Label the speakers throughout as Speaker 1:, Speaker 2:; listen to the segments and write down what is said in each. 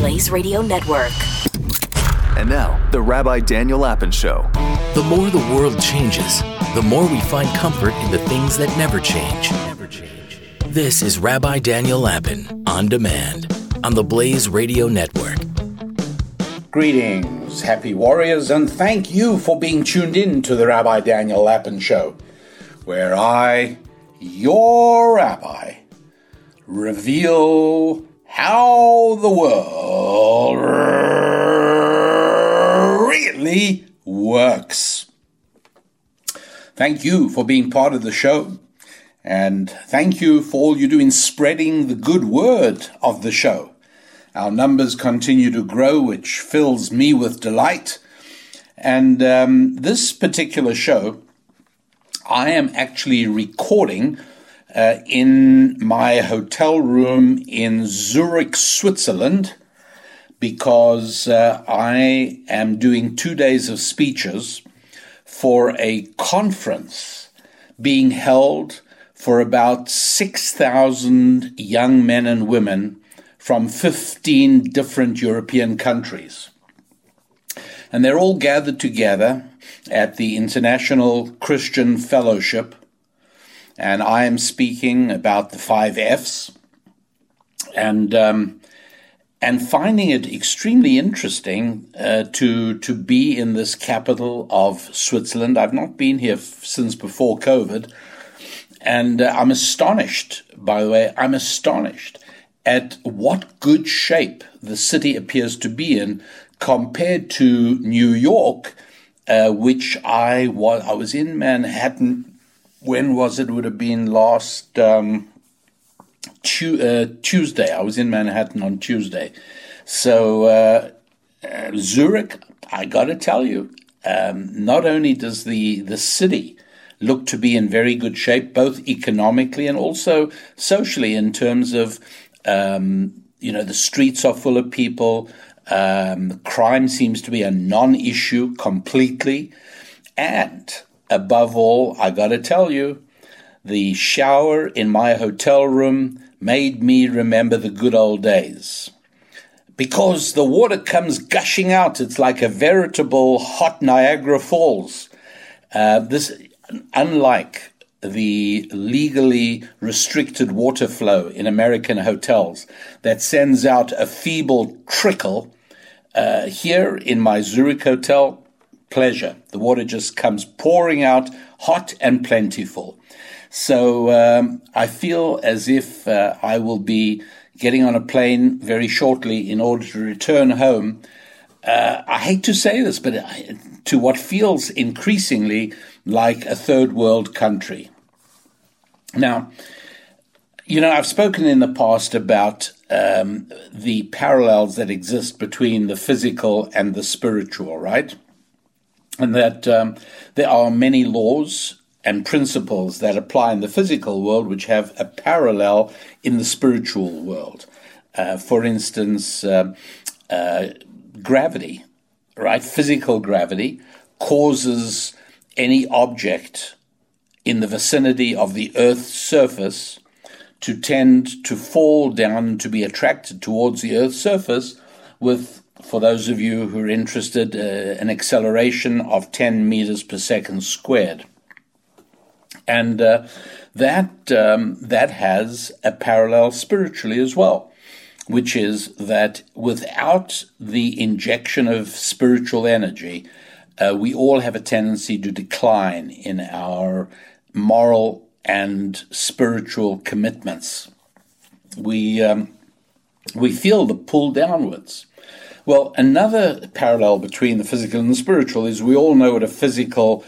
Speaker 1: Blaze Radio Network.
Speaker 2: And now, the Rabbi Daniel Lapin Show.
Speaker 3: The more the world changes, the more we find comfort in the things that never change. Never change. This is Rabbi Daniel Lapin on demand on the Blaze Radio Network.
Speaker 4: Greetings, happy warriors, and thank you for being tuned in to the Rabbi Daniel Lapin Show, where I, your rabbi, reveal how the world really works. Thank you for being part of the show. And thank you for all you do in spreading the good word of the show. Our numbers continue to grow, which fills me with delight. And um, this particular show, I am actually recording uh, in my hotel room in Zurich, Switzerland, because uh, I am doing two days of speeches for a conference being held for about 6,000 young men and women from 15 different European countries. And they're all gathered together at the International Christian Fellowship and I am speaking about the five F's, and um, and finding it extremely interesting uh, to to be in this capital of Switzerland. I've not been here f- since before COVID, and uh, I'm astonished. By the way, I'm astonished at what good shape the city appears to be in compared to New York, uh, which I was I was in Manhattan when was it? Would have been last um, tu- uh, Tuesday. I was in Manhattan on Tuesday. So uh, uh, Zurich, I got to tell you, um, not only does the the city look to be in very good shape, both economically and also socially, in terms of um, you know the streets are full of people. Um, crime seems to be a non-issue completely, and above all, I gotta tell you, the shower in my hotel room made me remember the good old days. Because the water comes gushing out, it's like a veritable hot Niagara Falls. Uh, this, unlike the legally restricted water flow in American hotels that sends out a feeble trickle, uh, here in my Zurich hotel, pleasure. The water just comes pouring out, hot and plentiful. So um, I feel as if uh, I will be getting on a plane very shortly in order to return home. Uh, I hate to say this, but to what feels increasingly like a third world country. Now, you know, I've spoken in the past about um, the parallels that exist between the physical and the spiritual, right? And that um, there are many laws and principles that apply in the physical world which have a parallel in the spiritual world. Uh, for instance, uh, uh, gravity, right? Physical gravity causes any object in the vicinity of the Earth's surface to tend to fall down and to be attracted towards the Earth's surface with for those of you who are interested, uh, an acceleration of 10 meters per second squared. And uh, that, um, that has a parallel spiritually as well, which is that without the injection of spiritual energy, uh, we all have a tendency to decline in our moral and spiritual commitments. We, um, we feel the pull downwards. Well, another parallel between the physical and the spiritual is we all know what a physical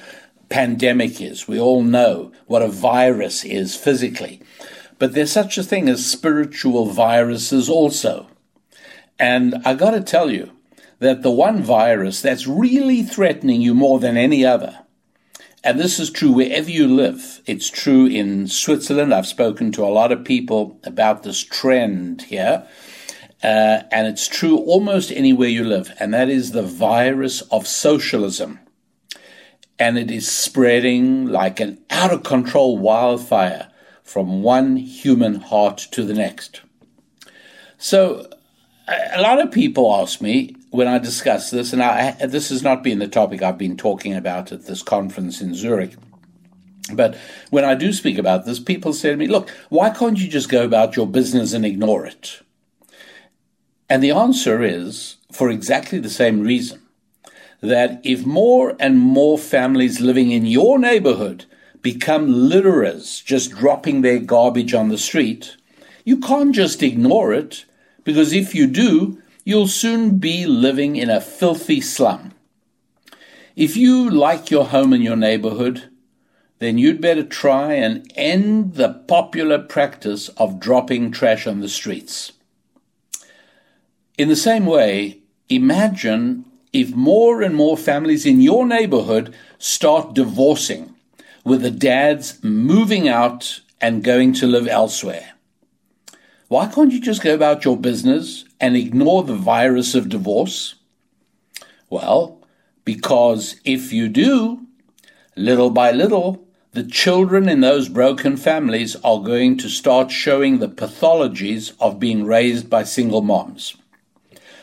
Speaker 4: pandemic is. We all know what a virus is physically. But there's such a thing as spiritual viruses also. And I got to tell you that the one virus that's really threatening you more than any other, and this is true wherever you live, it's true in Switzerland. I've spoken to a lot of people about this trend here uh, and it's true almost anywhere you live, and that is the virus of socialism. And it is spreading like an out of control wildfire from one human heart to the next. So, a lot of people ask me when I discuss this, and I, this has not been the topic I've been talking about at this conference in Zurich. But when I do speak about this, people say to me, look, why can't you just go about your business and ignore it? And the answer is for exactly the same reason that if more and more families living in your neighborhood become litterers, just dropping their garbage on the street, you can't just ignore it, because if you do, you'll soon be living in a filthy slum. If you like your home and your neighborhood, then you'd better try and end the popular practice of dropping trash on the streets. In the same way, imagine if more and more families in your neighborhood start divorcing, with the dads moving out and going to live elsewhere. Why can't you just go about your business and ignore the virus of divorce? Well, because if you do, little by little, the children in those broken families are going to start showing the pathologies of being raised by single moms.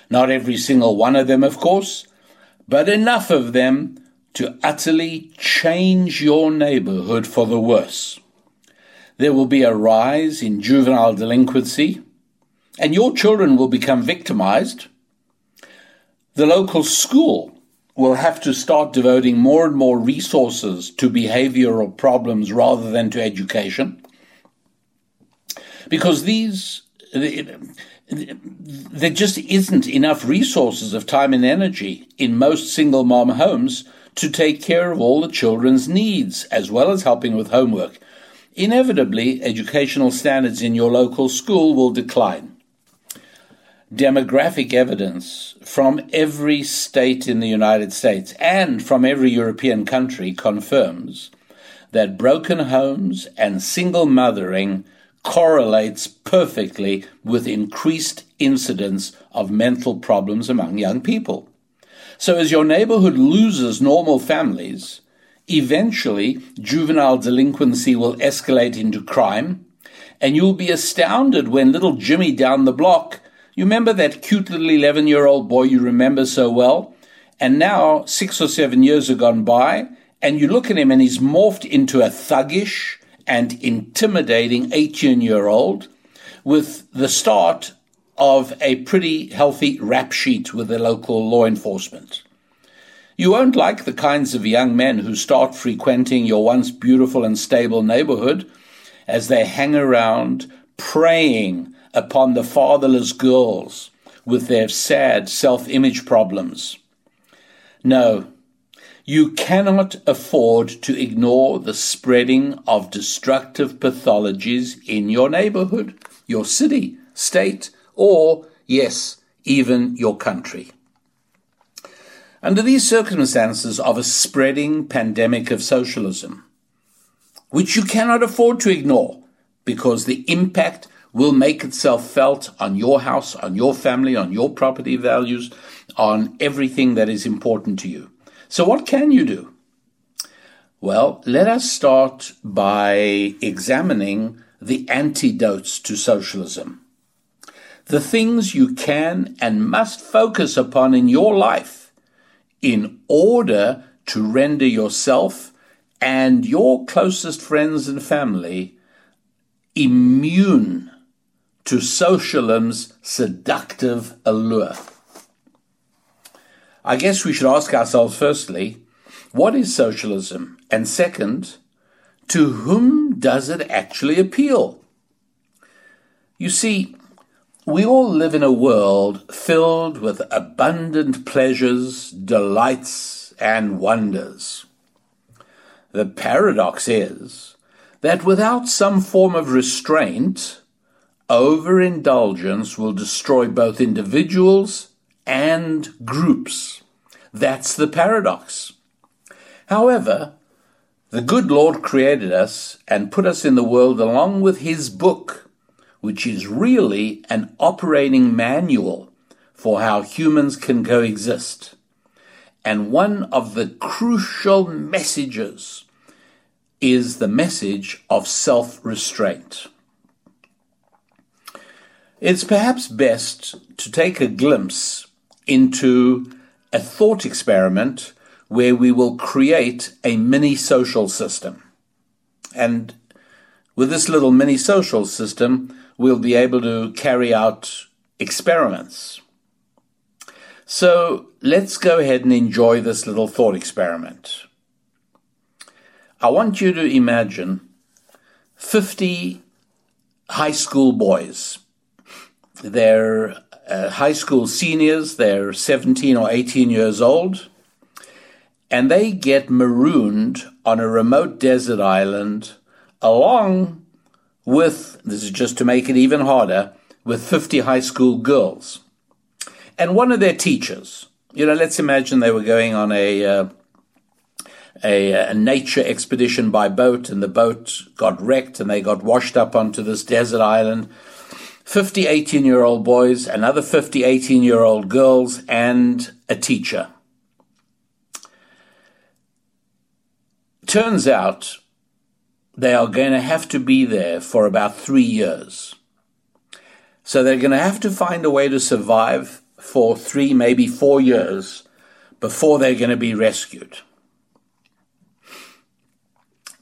Speaker 4: Not every single one of them, of course, but enough of them to utterly change your neighborhood for the worse. There will be a rise in juvenile delinquency, and your children will become victimized. The local school will have to start devoting more and more resources to behavioral problems rather than to education. Because these, there just isn't enough resources of time and energy in most single mom homes to take care of all the children's needs, as well as helping with homework. Inevitably, educational standards in your local school will decline demographic evidence from every state in the United States and from every European country confirms that broken homes and single mothering correlates perfectly with increased incidence of mental problems among young people. So as your neighborhood loses normal families, eventually juvenile delinquency will escalate into crime, and you'll be astounded when little Jimmy down the block you remember that cute little 11 year old boy you remember so well? And now, six or seven years have gone by, and you look at him and he's morphed into a thuggish and intimidating 18 year old with the start of a pretty healthy rap sheet with the local law enforcement. You won't like the kinds of young men who start frequenting your once beautiful and stable neighborhood as they hang around preying upon the fatherless girls with their sad self image problems. No, you cannot afford to ignore the spreading of destructive pathologies in your neighborhood, your city, state, or, yes, even your country. Under these circumstances of a spreading pandemic of socialism, which you cannot afford to ignore because the impact will make itself felt on your house, on your family, on your property values, on everything that is important to you. So, what can you do? Well, let us start by examining the antidotes to socialism. The things you can and must focus upon in your life in order to render yourself and your closest friends and family immune to socialism's seductive allure. I guess we should ask ourselves firstly, what is socialism? And second, to whom does it actually appeal? You see, we all live in a world filled with abundant pleasures, delights, and wonders. The paradox is that without some form of restraint, overindulgence will destroy both individuals and groups. That's the paradox. However, the good Lord created us and put us in the world along with His book, which is really an operating manual for how humans can coexist. And one of the crucial messages is the message of self restraint. it's perhaps best to take a glimpse into a thought experiment where we will create a mini social system. And with this little mini social system, we'll be able to carry out experiments. So let's go ahead and enjoy this little thought experiment. I want you to imagine 50 high school boys. They're uh, high school seniors, they're 17 or 18 years old, and they get marooned on a remote desert island along with, this is just to make it even harder, with 50 high school girls. And one of their teachers, you know, let's imagine they were going on a, uh, a, a, nature expedition by boat, and the boat got wrecked and they got washed up onto this desert island. 50 18 year old boys, another 50 18 year old girls, and a teacher. Turns out they are going to have to be there for about three years. So they're going to have to find a way to survive for three, maybe four years before they're going to be rescued.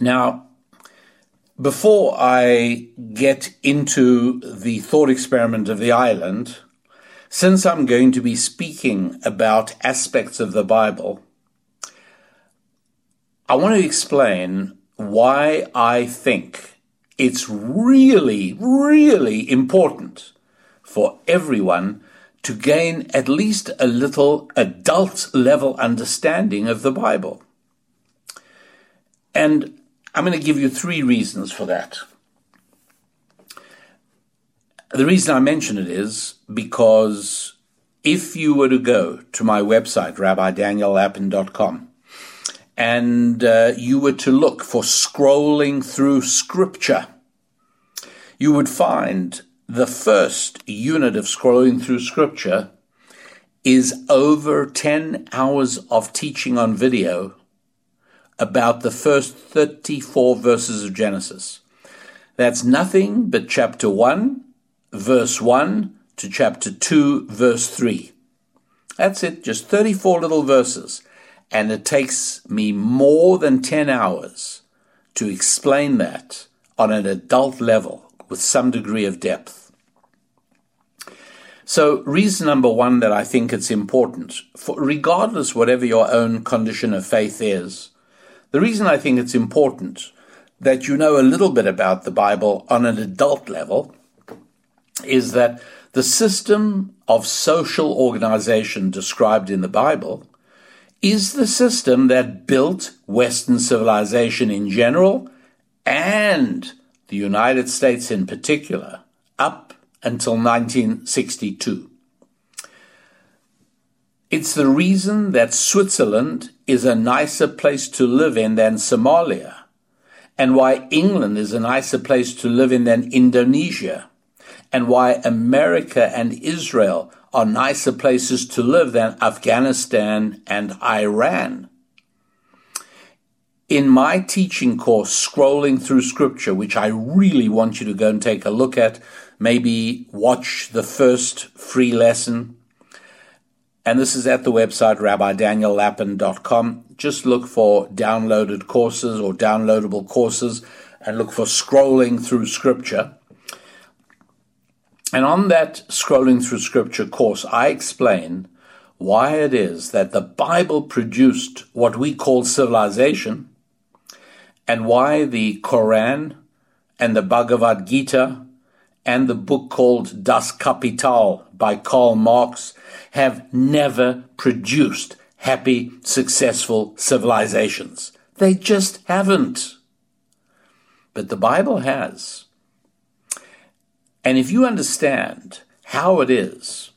Speaker 4: Now, before I get into the thought experiment of the island, since I'm going to be speaking about aspects of the Bible, I want to explain why I think it's really, really important for everyone to gain at least a little adult level understanding of the Bible. And I'm going to give you three reasons for that. The reason I mention it is because if you were to go to my website, rabbidaniellapin.com, and uh, you were to look for scrolling through scripture, you would find the first unit of scrolling through scripture is over 10 hours of teaching on video about the first 34 verses of Genesis. That's nothing but chapter 1, verse 1 to chapter 2, verse 3. That's it, just 34 little verses and it takes me more than 10 hours to explain that on an adult level with some degree of depth. So, reason number one that I think it's important, for regardless whatever your own condition of faith is, the reason I think it's important that you know a little bit about the Bible on an adult level is that the system of social organization described in the Bible is the system that built Western civilization in general and the United States in particular up until 1962. It's the reason that Switzerland is a nicer place to live in than Somalia, and why England is a nicer place to live in than Indonesia, and why America and Israel are nicer places to live than Afghanistan and Iran. In my teaching course, Scrolling Through Scripture, which I really want you to go and take a look at, maybe watch the first free lesson. And this is at the website rabbidaniellapin.com. Just look for downloaded courses or downloadable courses and look for Scrolling Through Scripture. And on that scrolling through scripture course, I explain why it is that the Bible produced what we call civilization and why the Quran and the Bhagavad Gita and the book called Das Kapital by Karl Marx have never produced happy, successful civilizations. They just haven't. But the Bible has. And if you understand how it is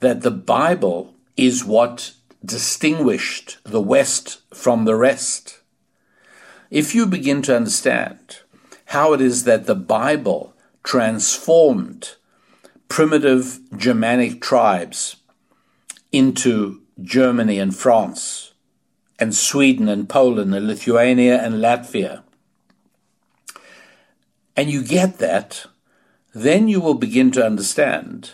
Speaker 4: that the Bible is what distinguished the West from the rest, if you begin to understand how it is that the Bible transformed primitive Germanic tribes into Germany and France, and Sweden and Poland and Lithuania and Latvia. And you get that then you will begin to understand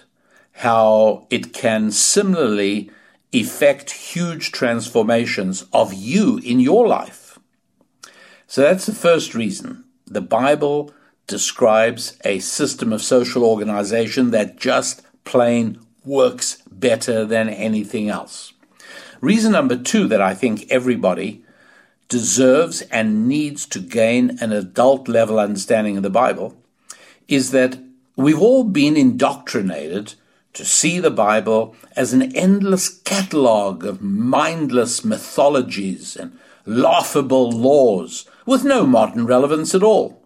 Speaker 4: how it can similarly effect huge transformations of you in your life. So that's the first reason. The Bible describes a system of social organization that just plain works better than anything else. Reason number two that I think everybody deserves and needs to gain an adult level understanding of the Bible is that we've all been indoctrinated to see the Bible as an endless catalogue of mindless mythologies and laughable laws with no modern relevance at all.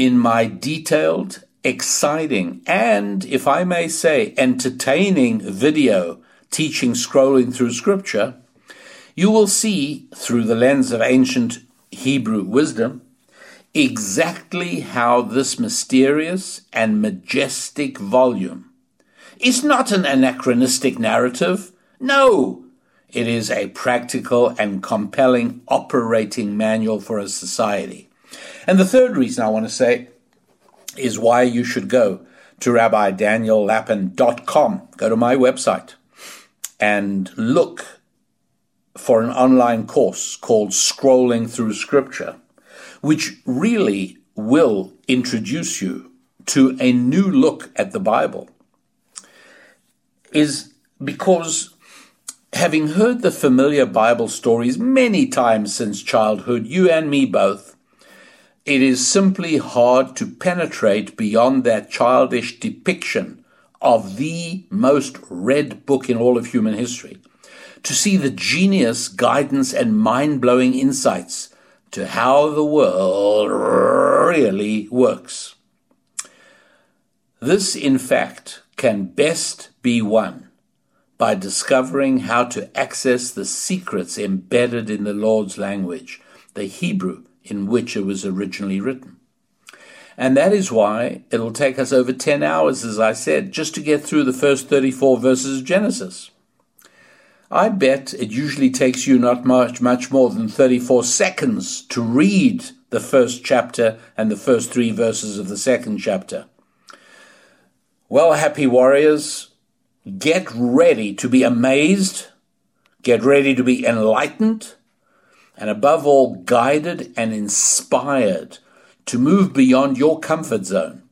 Speaker 4: In my detailed, exciting, and, if I may say, entertaining video teaching scrolling through Scripture, you will see, through the lens of ancient Hebrew wisdom, exactly how this mysterious and majestic volume is not an anachronistic narrative. No, it is a practical and compelling operating manual for a society. And the third reason I want to say is why you should go to rabbidaniellapin.com. Go to my website and look for an online course called Scrolling Through Scripture, which really will introduce you to a new look at the Bible. Is because having heard the familiar Bible stories many times since childhood, you and me both, it is simply hard to penetrate beyond that childish depiction of the most read book in all of human history to see the genius, guidance, and mind blowing insights to how the world really works. This, in fact, can best be won by discovering how to access the secrets embedded in the Lord's language, the Hebrew in which it was originally written. And that is why it'll take us over 10 hours, as I said, just to get through the first 34 verses of Genesis. I bet it usually takes you not much, much more than 34 seconds to read the first chapter and the first three verses of the second chapter. Well, happy warriors, get ready to be amazed, get ready to be enlightened, and above all, guided and inspired to move beyond your comfort zone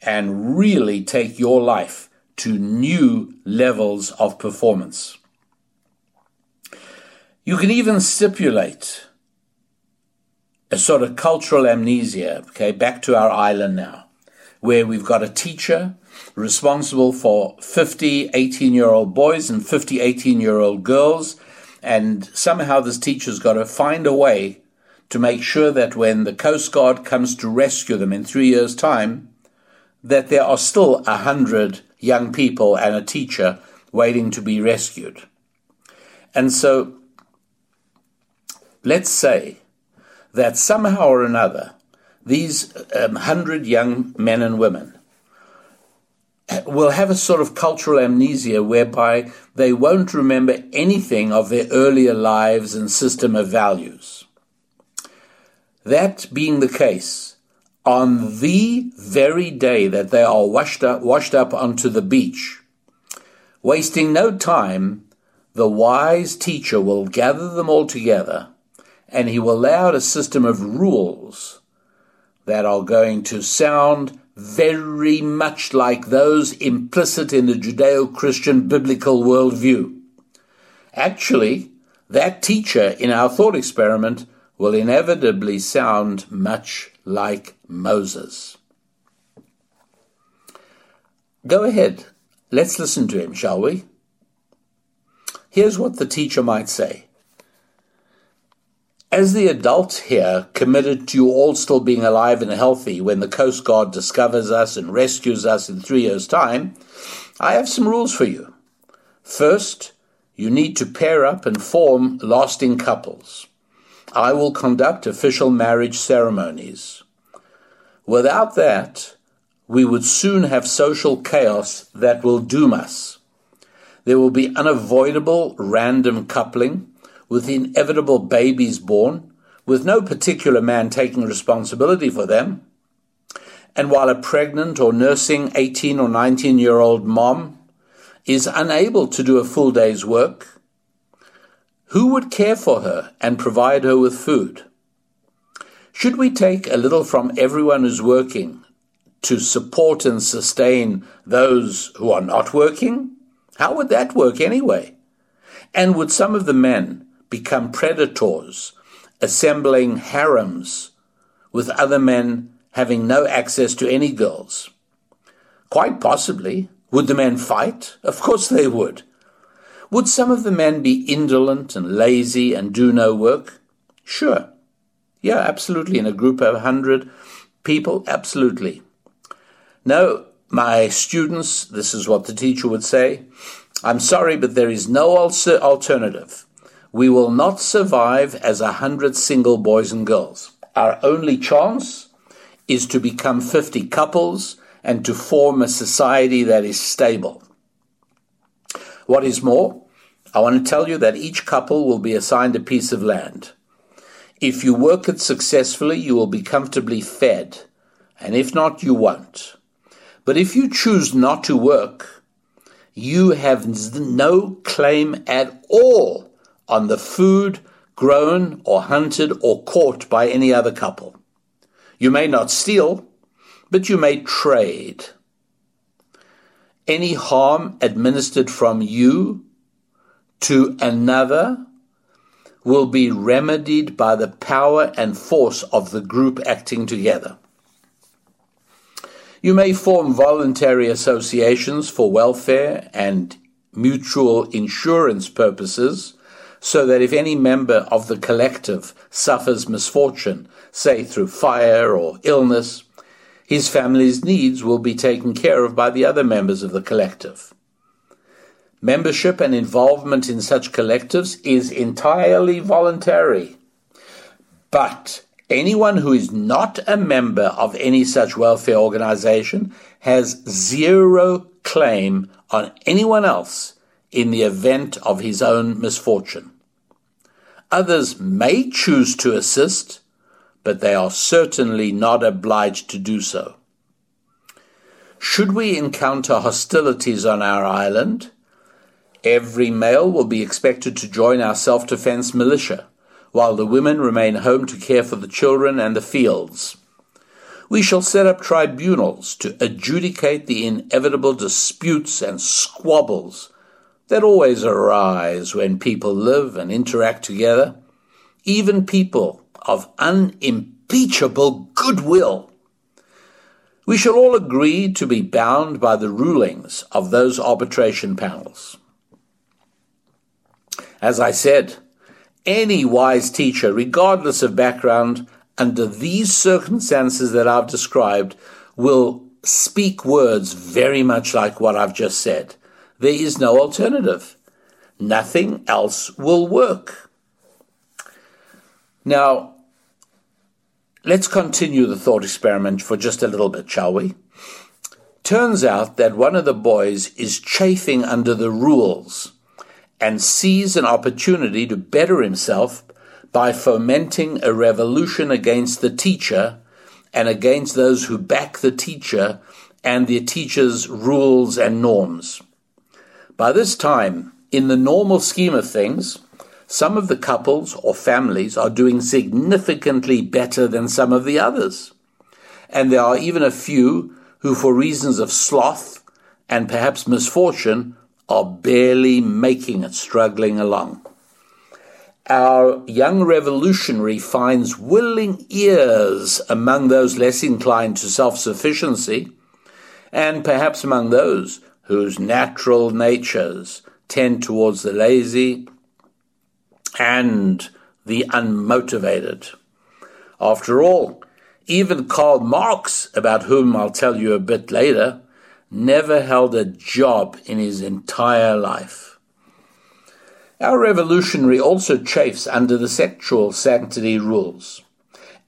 Speaker 4: and really take your life to new levels of performance. You can even stipulate a sort of cultural amnesia, okay, back to our island now, where we've got a teacher responsible for 50 18 year old boys and 50 18 year old girls, and somehow this teacher's got to find a way to make sure that when the Coast Guard comes to rescue them in three years' time, that there are still a hundred young people and a teacher waiting to be rescued. And so let's say that somehow or another, these um, hundred young men and women will have a sort of cultural amnesia whereby they won't remember anything of their earlier lives and system of values. That being the case, on the very day that they are washed up, washed up onto the beach, wasting no time, the wise teacher will gather them all together and he will lay out a system of rules that are going to sound very much like those implicit in the Judeo Christian biblical worldview. Actually, that teacher in our thought experiment will inevitably sound much like Moses. Go ahead, let's listen to him, shall we? Here's what the teacher might say. As the adults here, committed to you all still being alive and healthy when the Coast Guard discovers us and rescues us in three years' time, I have some rules for you. First, you need to pair up and form lasting couples. I will conduct official marriage ceremonies. Without that, we would soon have social chaos that will doom us. There will be unavoidable random coupling with inevitable babies born, with no particular man taking responsibility for them. And while a pregnant or nursing 18 or 19 year old mom is unable to do a full day's work, who would care for her and provide her with food? Should we take a little from everyone who's working to support and sustain those who are not working? How would that work anyway? And would some of the men become predators, assembling harems with other men having no access to any girls? Quite possibly. Would the men fight? Of course they would. Would some of the men be indolent and lazy and do no work? Sure. Yeah, absolutely. In a group of a hundred people, absolutely. No, my students, this is what the teacher would say. I'm sorry, but there is no alternative. We will not survive as a hundred single boys and girls. Our only chance is to become 50 couples and to form a society that is stable. What is more, I want to tell you that each couple will be assigned a piece of land. If you work it successfully, you will be comfortably fed, and if not, you won't. But if you choose not to work, you have no claim at all on the food grown or hunted or caught by any other couple. You may not steal, but you may trade. Any harm administered from you to another will be remedied by the power and force of the group acting together. You may form voluntary associations for welfare and mutual insurance purposes so that if any member of the collective suffers misfortune, say through fire or illness, his family's needs will be taken care of by the other members of the collective. Membership and involvement in such collectives is entirely voluntary. But Anyone who is not a member of any such welfare organization has zero claim on anyone else in the event of his own misfortune. Others may choose to assist, but they are certainly not obliged to do so. Should we encounter hostilities on our island, every male will be expected to join our self defense militia while the women remain home to care for the children and the fields. We shall set up tribunals to adjudicate the inevitable disputes and squabbles that always arise when people live and interact together, even people of unimpeachable goodwill. We shall all agree to be bound by the rulings of those arbitration panels. As I said, any wise teacher, regardless of background, under these circumstances that I've described, will speak words very much like what I've just said. There is no alternative. Nothing else will work. Now, let's continue the thought experiment for just a little bit, shall we? Turns out that one of the boys is chafing under the rules and sees an opportunity to better himself by fomenting a revolution against the teacher and against those who back the teacher and the teacher's rules and norms. By this time, in the normal scheme of things, some of the couples or families are doing significantly better than some of the others. And there are even a few who, for reasons of sloth and perhaps misfortune, are barely making it, struggling along. Our young revolutionary finds willing ears among those less inclined to self sufficiency, and perhaps among those whose natural natures tend towards the lazy and the unmotivated. After all, even Karl Marx, about whom I'll tell you a bit later, never held a job in his entire life. Our revolutionary also chafes under the sexual sanctity rules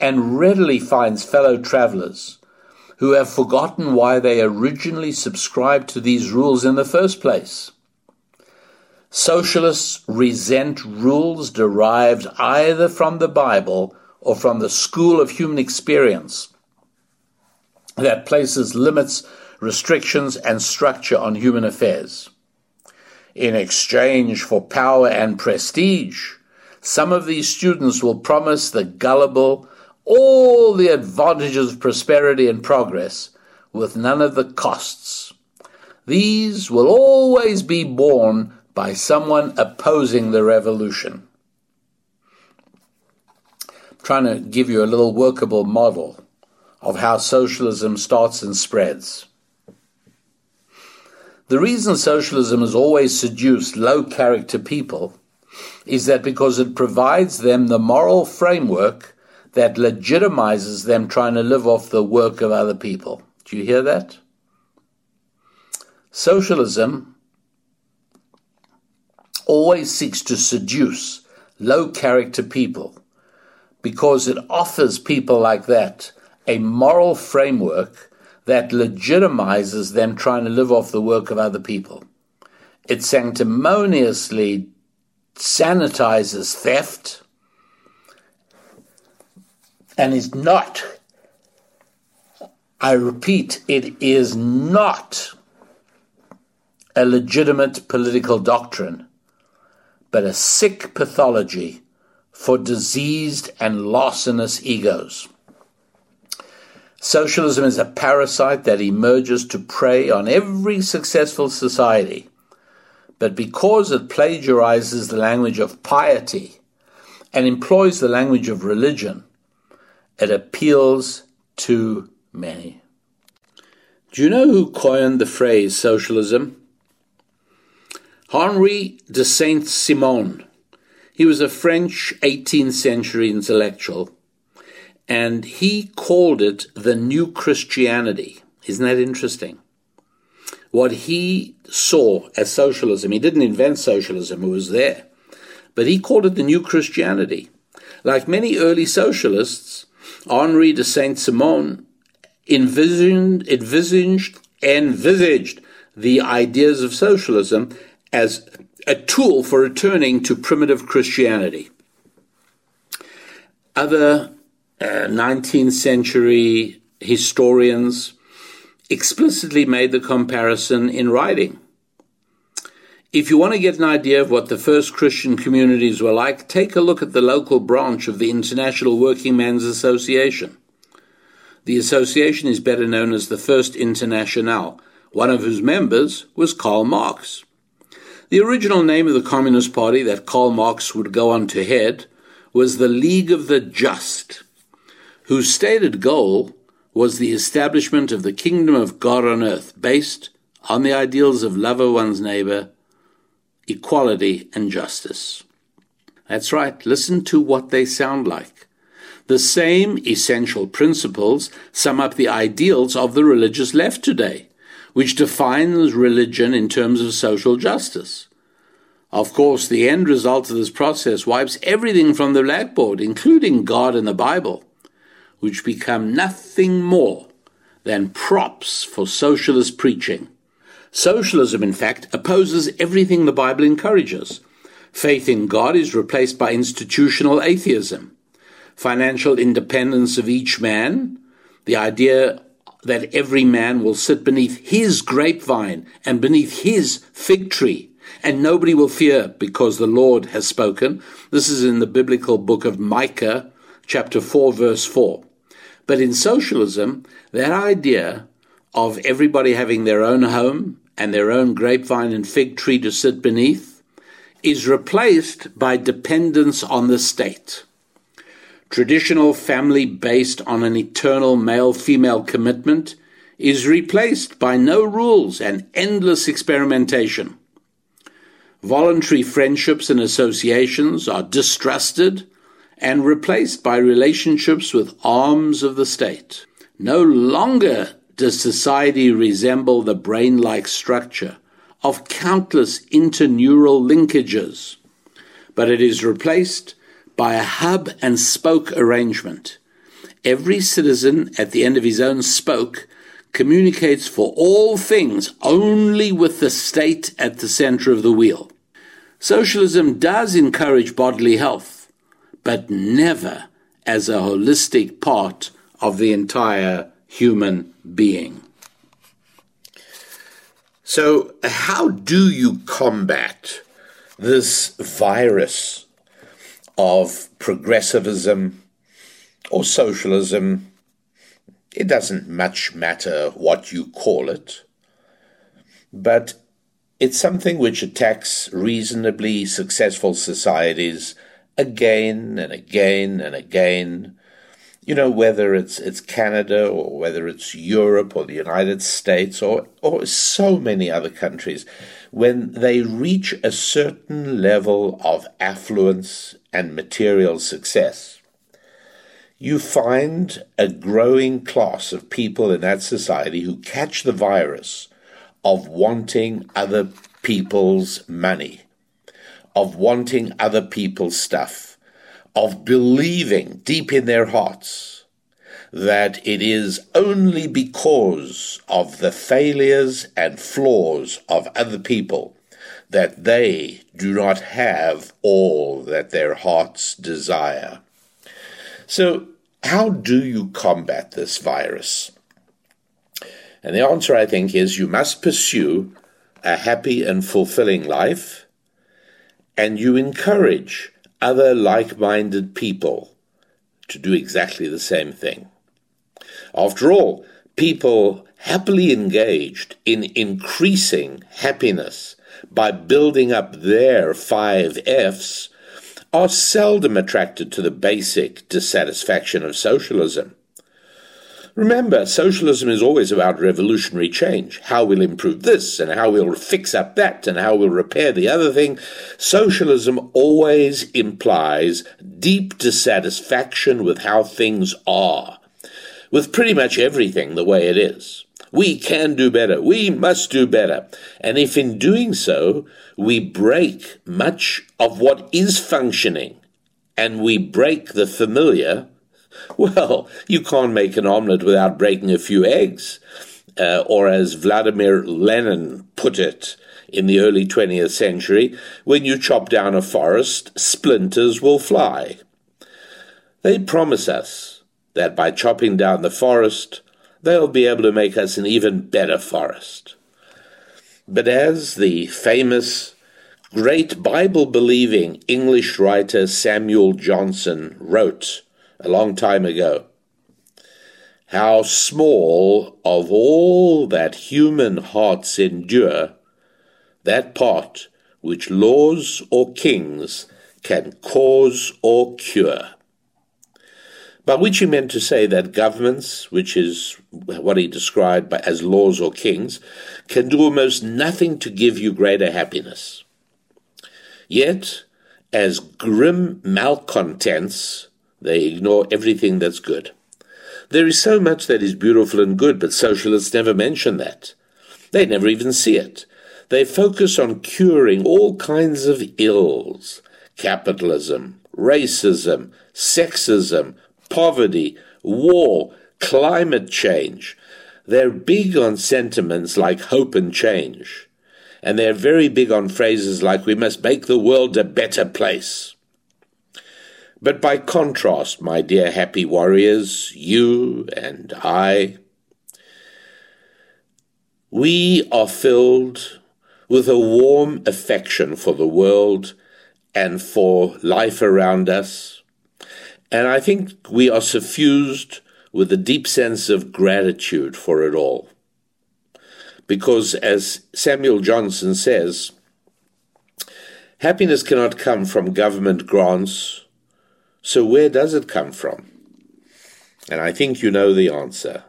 Speaker 4: and readily finds fellow travelers who have forgotten why they originally subscribed to these rules in the first place. Socialists resent rules derived either from the Bible or from the school of human experience that places limits, restrictions, and structure on human affairs. In exchange for power and prestige, some of these students will promise the gullible all the advantages of prosperity and progress with none of the costs. These will always be borne by someone opposing the revolution. I'm trying to give you a little workable model of how socialism starts and spreads. The reason socialism has always seduced low character people is that because it provides them the moral framework that legitimizes them trying to live off the work of other people. Do you hear that? Socialism always seeks to seduce low character people because it offers people like that a moral framework that legitimizes them trying to live off the work of other people. It sanctimoniously sanitizes theft and is not, I repeat, it is not a legitimate political doctrine, but a sick pathology for diseased and larcenous egos. Socialism is a parasite that emerges to prey on every successful society. But because it plagiarizes the language of piety and employs the language of religion, it appeals to many. Do you know who coined the phrase socialism? Henri de Saint Simon. He was a French 18th century intellectual and he called it the new Christianity. Isn't that interesting? What he saw as socialism, he didn't invent socialism, it was there, but he called it the new Christianity. Like many early socialists, Henri de Saint Simon envisioned, envisaged, envisaged the ideas of socialism as a tool for returning to primitive Christianity. Other 19th uh, century historians explicitly made the comparison in writing. If you want to get an idea of what the first Christian communities were like, take a look at the local branch of the International Working Men's Association. The association is better known as the First Internationale, one of whose members was Karl Marx. The original name of the Communist Party that Karl Marx would go on to head was the League of the Just, whose stated goal was the establishment of the kingdom of God on earth based on the ideals of love of one's neighbor, equality, and justice. That's right, listen to what they sound like. The same essential principles sum up the ideals of the religious left today, which defines religion in terms of social justice. Of course, the end result of this process wipes everything from the blackboard, including God and the Bible which become nothing more than props for socialist preaching. Socialism, in fact, opposes everything the Bible encourages. Faith in God is replaced by institutional atheism. Financial independence of each man, the idea that every man will sit beneath his grapevine and beneath his fig tree, and nobody will fear because the Lord has spoken. This is in the biblical book of Micah, chapter 4, verse 4. But in socialism, that idea of everybody having their own home and their own grapevine and fig tree to sit beneath is replaced by dependence on the state. Traditional family based on an eternal male female commitment is replaced by no rules and endless experimentation. Voluntary friendships and associations are distrusted and replaced by relationships with arms of the state. No longer does society resemble the brain like structure of countless interneural linkages, but it is replaced by a hub and spoke arrangement. Every citizen at the end of his own spoke communicates for all things only with the state at the center of the wheel. Socialism does encourage bodily health but never as a holistic part of the entire human being. So, how do you combat this virus of progressivism or socialism? It doesn't much matter what you call it, but it's something which attacks reasonably successful societies again and again and again you know, whether it's it's Canada or whether it's Europe or the United States or or so many other countries, when they reach a certain level of affluence and material success, you find a growing class of people in that society who catch the virus of wanting other people's money, of wanting other people's stuff of believing deep in their hearts that it is only because of the failures and flaws of other people that they do not have all that their hearts desire. So, how do you combat this virus? And the answer, I think, is you must pursue a happy and fulfilling life, and you encourage other like minded people to do exactly the same thing. After all, people happily engaged in increasing happiness by building up their five F's are seldom attracted to the basic dissatisfaction of socialism. Remember, socialism is always about revolutionary change. How we'll improve this, and how we'll fix up that, and how we'll repair the other thing. Socialism always implies deep dissatisfaction with how things are, with pretty much everything the way it is. We can do better. We must do better. And if in doing so, we break much of what is functioning, and we break the familiar, well, you can't make an omelette without breaking a few eggs. Uh, or as Vladimir Lenin put it in the early 20th century, when you chop down a forest, splinters will fly. They promise us that by chopping down the forest, they'll be able to make us an even better forest. But as the famous, great Bible believing English writer Samuel Johnson wrote, a long time ago. How small of all that human hearts endure, that part which laws or kings can cause or cure. By which he meant to say that governments, which is what he described as laws or kings, can do almost nothing to give you greater happiness. Yet, as grim malcontents, they ignore everything that's good. There is so much that is beautiful and good, but socialists never mention that. They never even see it. They focus on curing all kinds of ills capitalism, racism, sexism, poverty, war, climate change. They're big on sentiments like hope and change. And they're very big on phrases like, we must make the world a better place. But by contrast, my dear happy warriors, you and I, we are filled with a warm affection for the world and for life around us. And I think we are suffused with a deep sense of gratitude for it all. Because, as Samuel Johnson says, happiness cannot come from government grants so, where does it come from? And I think you know the answer.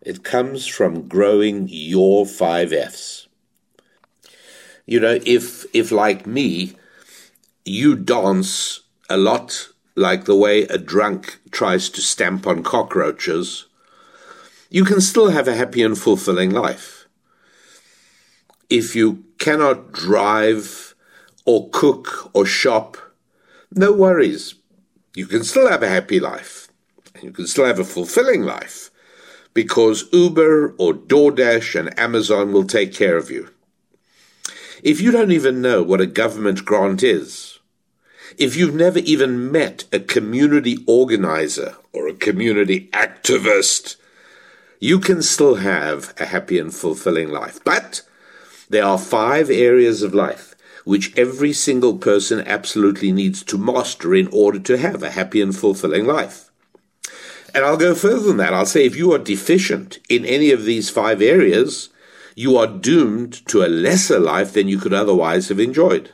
Speaker 4: It comes from growing your five F's. You know, if, if like me, you dance a lot like the way a drunk tries to stamp on cockroaches, you can still have a happy and fulfilling life. If you cannot drive or cook or shop, no worries you can still have a happy life. And you can still have a fulfilling life because Uber or DoorDash and Amazon will take care of you. If you don't even know what a government grant is, if you've never even met a community organizer or a community activist, you can still have a happy and fulfilling life. But there are five areas of life which every single person absolutely needs to master in order to have a happy and fulfilling life. And I'll go further than that. I'll say if you are deficient in any of these five areas, you are doomed to a lesser life than you could otherwise have enjoyed.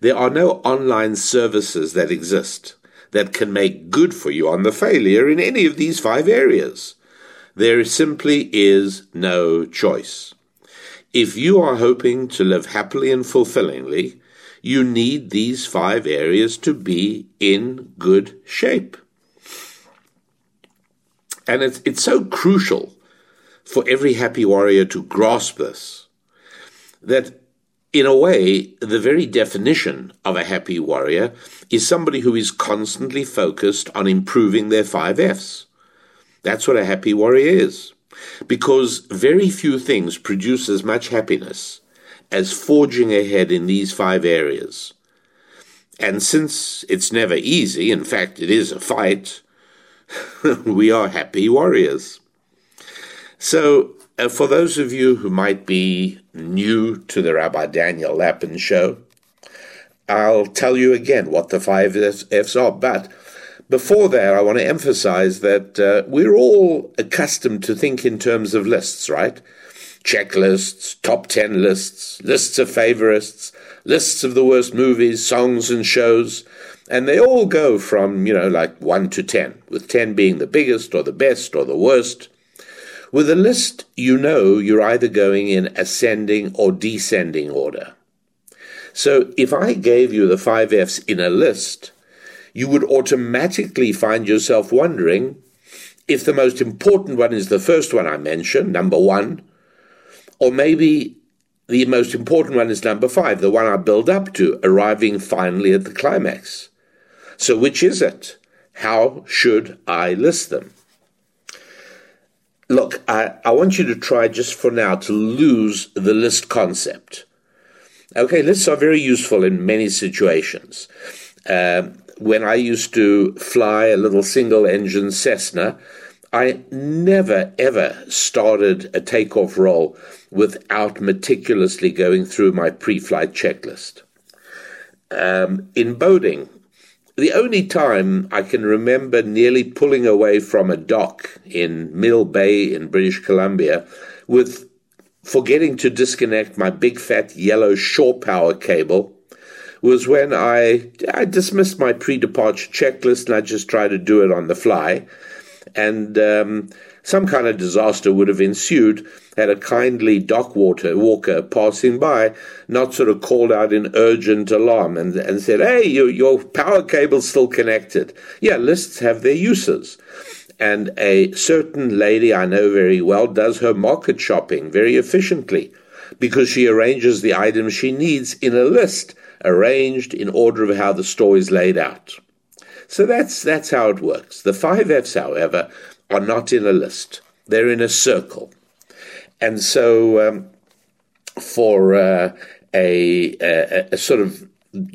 Speaker 4: There are no online services that exist that can make good for you on the failure in any of these five areas. There simply is no choice. If you are hoping to live happily and fulfillingly, you need these five areas to be in good shape. And it's, it's so crucial for every happy warrior to grasp this that, in a way, the very definition of a happy warrior is somebody who is constantly focused on improving their five F's. That's what a happy warrior is. Because very few things produce as much happiness as forging ahead in these five areas. And since it's never easy, in fact, it is a fight, we are happy warriors. So, uh, for those of you who might be new to the Rabbi Daniel Lapin show, I'll tell you again what the five F's are. But before that, I want to emphasize that uh, we're all accustomed to think in terms of lists, right? Checklists, top 10 lists, lists of favorites, lists of the worst movies, songs, and shows. And they all go from, you know, like 1 to 10, with 10 being the biggest or the best or the worst. With a list, you know you're either going in ascending or descending order. So if I gave you the five F's in a list, you would automatically find yourself wondering if the most important one is the first one I mentioned, number one, or maybe the most important one is number five, the one I build up to, arriving finally at the climax. So, which is it? How should I list them? Look, I, I want you to try just for now to lose the list concept. Okay, lists are very useful in many situations. Um, when I used to fly a little single engine Cessna, I never ever started a takeoff roll without meticulously going through my pre flight checklist. Um, in boating, the only time I can remember nearly pulling away from a dock in Mill Bay in British Columbia with forgetting to disconnect my big fat yellow shore power cable was when I, I dismissed my pre departure checklist and I just tried to do it on the fly. And um, some kind of disaster would have ensued had a kindly dock water walker passing by not sort of called out in urgent alarm and, and said, Hey, your, your power cable's still connected. Yeah, lists have their uses. And a certain lady I know very well does her market shopping very efficiently because she arranges the items she needs in a list arranged in order of how the story is laid out. So that's, that's how it works. The five F's, however, are not in a list. They're in a circle. And so um, for uh, a, a, a sort of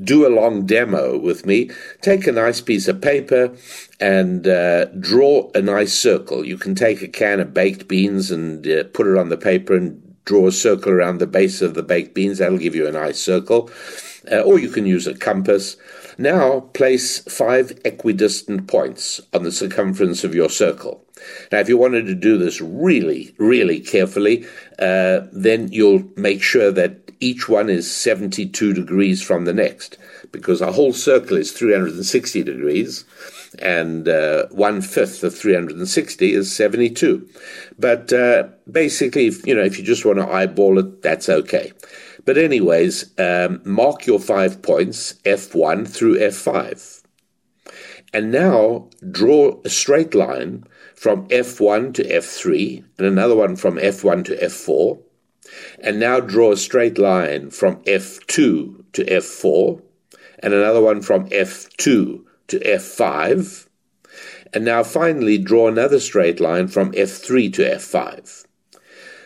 Speaker 4: do a long demo with me, take a nice piece of paper and uh, draw a nice circle. You can take a can of baked beans and uh, put it on the paper and draw a circle around the base of the baked beans. That'll give you a nice circle uh, or you can use a compass. Now place five equidistant points on the circumference of your circle. Now, if you wanted to do this really, really carefully, uh, then you'll make sure that each one is 72 degrees from the next, because a whole circle is 360 degrees, and uh, one fifth of 360 is 72. But uh, basically, if, you know, if you just want to eyeball it, that's okay. But, anyways, um, mark your five points, F1 through F5. And now draw a straight line from F1 to F3 and another one from F1 to F4. And now draw a straight line from F2 to F4 and another one from F2 to F5. And now finally draw another straight line from F3 to F5.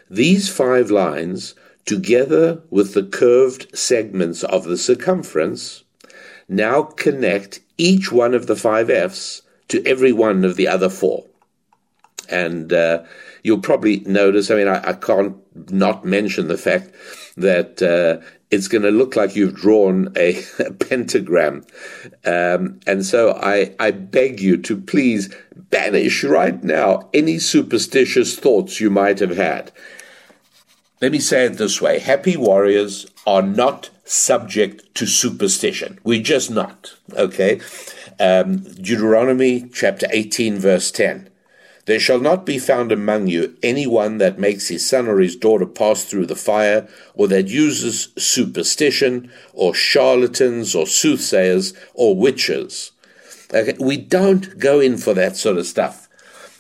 Speaker 4: These five lines together with the curved segments of the circumference, now connect each one of the five F's to every one of the other four. And uh, you'll probably notice, I mean, I, I, can't not mention the fact that uh, it's going to look like you've drawn a, a pentagram. Um, and so I, I beg you to please banish right now any superstitious thoughts you might have had. Let me say it this way happy warriors are not subject to superstition. We're just not. Okay? Um, Deuteronomy chapter 18, verse 10. There shall not be found among you any one that makes his son or his daughter pass through the fire, or that uses superstition, or charlatans, or soothsayers, or witches. Okay? We don't go in for that sort of stuff.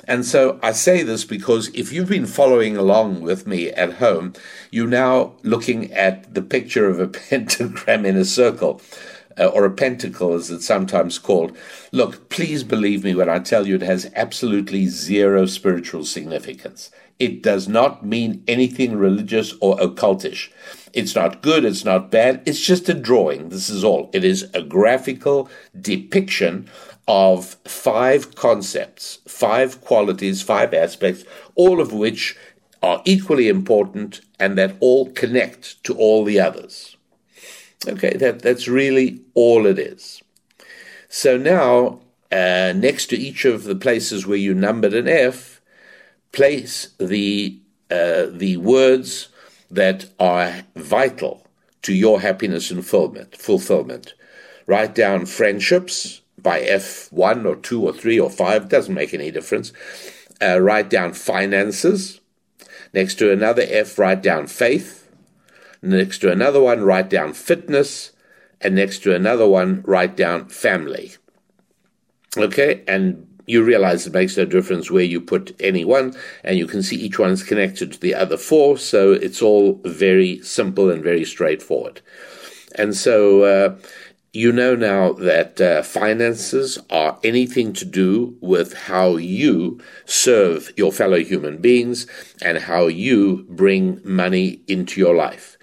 Speaker 4: And so I say this because if you've been following along with me at home, you're now looking at the picture of a pentagram in a circle. Uh, or a pentacle, as it's sometimes called. Look, please believe me when I tell you it has absolutely zero spiritual significance. It does not mean anything religious or occultish. It's not good, it's not bad, it's just a drawing. This is all. It is a graphical depiction of five concepts, five qualities, five aspects, all of which are equally important and that all connect to all the others. Okay, that, that's really all it is. So now, uh, next to each of the places where you numbered an F, place the, uh, the words that are vital to your happiness and fulfillment. fulfillment. Write down friendships, by F1 or 2 or 3 or 5, doesn't make any difference. Uh, write down finances. Next to another F, write down faith. Next to another one, write down fitness. And next to another one, write down family. Okay, and you realize it makes no difference where you put any one, and you can see each one is connected to the other four, so it's all very simple and very straightforward. And so, uh, you know now that uh, finances are anything to do with how you serve your fellow human beings and how you bring money into your life.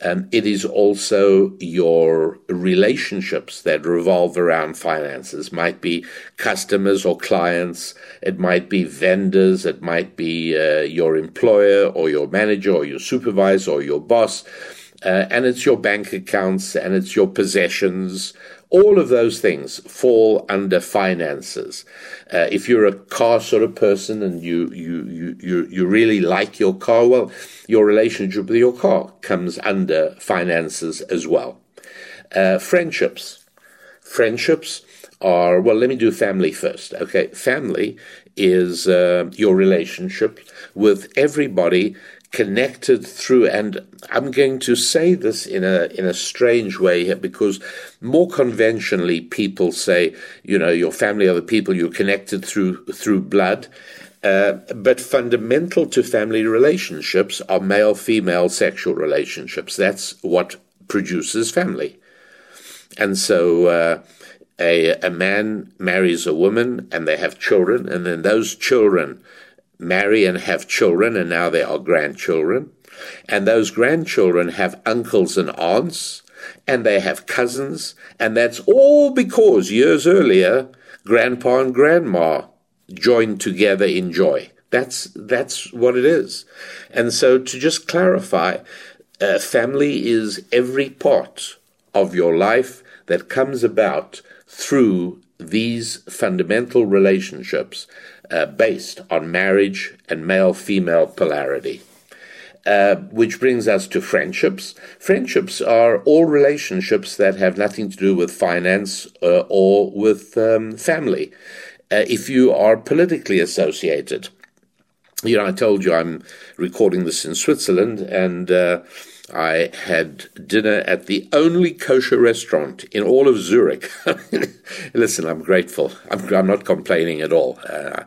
Speaker 4: Um, it is also your relationships that revolve around finances. Might be customers or clients. It might be vendors. It might be uh, your employer or your manager or your supervisor or your boss uh, and it's your bank accounts and it's your possessions. All of those things fall under finances. Uh, if you're a car sort of person and you, you, you, you, you really like your car, well, your relationship with your car comes under finances as well. Uh, friendships. Friendships are, well, let me do family first. Okay, family is uh, your relationship with everybody connected through and I'm going to say this in a in a strange way here because more conventionally people say you know your family are the people you're connected through through blood. Uh, but fundamental to family relationships are male female sexual relationships. That's what produces family. And so uh, a, a man marries a woman and they have children and then those children marry and have children, and now they are grandchildren. And those grandchildren have uncles and aunts, and they have cousins, and that's all because years earlier, grandpa and grandma joined together in joy. That's that's what it is. And so, to just clarify, uh, family is every part of your life that comes about through these fundamental relationships uh, based on marriage and male female polarity. Uh, which brings us to friendships. Friendships are all relationships that have nothing to do with finance uh, or with um, family. Uh, if you are politically associated, you know, I told you I'm recording this in Switzerland, and uh, I had dinner at the only kosher restaurant in all of Zurich. Listen, I'm grateful. I'm, I'm not complaining at all. Uh,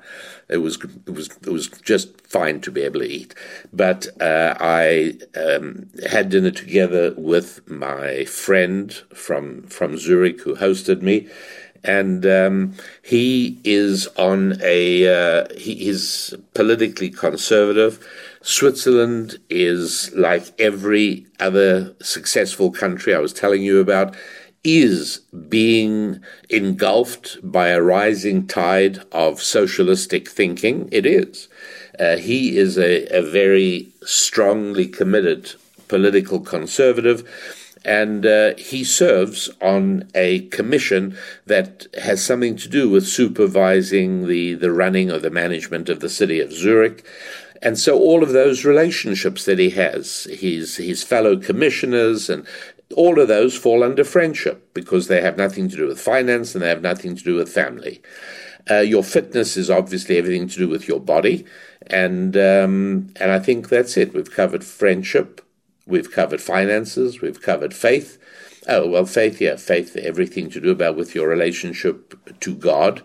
Speaker 4: it was it was it was just fine to be able to eat. But uh, I um, had dinner together with my friend from from Zurich who hosted me, and um, he is on a uh, he is politically conservative. Switzerland is like every other successful country I was telling you about is being engulfed by a rising tide of socialistic thinking. It is. Uh, he is a, a very strongly committed political conservative and uh, he serves on a commission that has something to do with supervising the, the running or the management of the city of Zurich. And so all of those relationships that he has, his, his fellow commissioners and all of those fall under friendship because they have nothing to do with finance and they have nothing to do with family. Uh, your fitness is obviously everything to do with your body, and um, and I think that's it. We've covered friendship, we've covered finances, we've covered faith. Oh well, faith, yeah, faith, everything to do about with your relationship to God,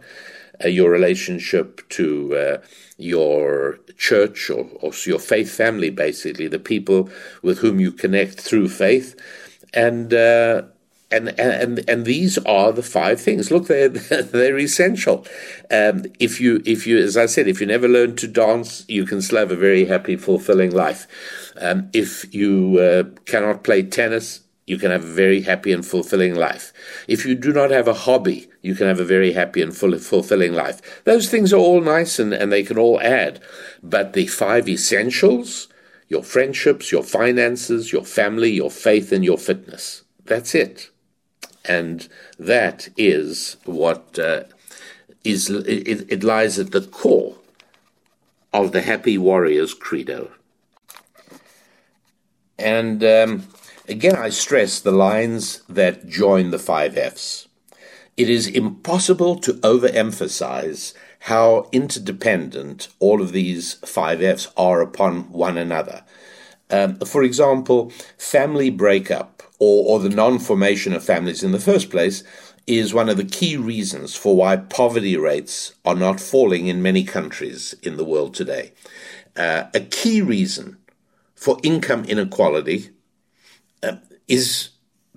Speaker 4: uh, your relationship to uh, your church or, or your faith family, basically the people with whom you connect through faith and uh, and and and these are the five things. Look, they're they're essential. Um, if you if you, as I said, if you never learn to dance, you can still have a very happy, fulfilling life. Um, if you uh, cannot play tennis, you can have a very happy and fulfilling life. If you do not have a hobby, you can have a very happy and full, fulfilling life. Those things are all nice and, and they can all add. But the five essentials your friendships, your finances, your family, your faith, and your fitness. That's it. And that is what uh, is it, it lies at the core of the Happy Warriors credo. And um, again, I stress the lines that join the five F's. It is impossible to overemphasize how interdependent all of these five F's are upon one another. Um, for example, family breakup or, or the non formation of families in the first place is one of the key reasons for why poverty rates are not falling in many countries in the world today. Uh, a key reason for income inequality uh, is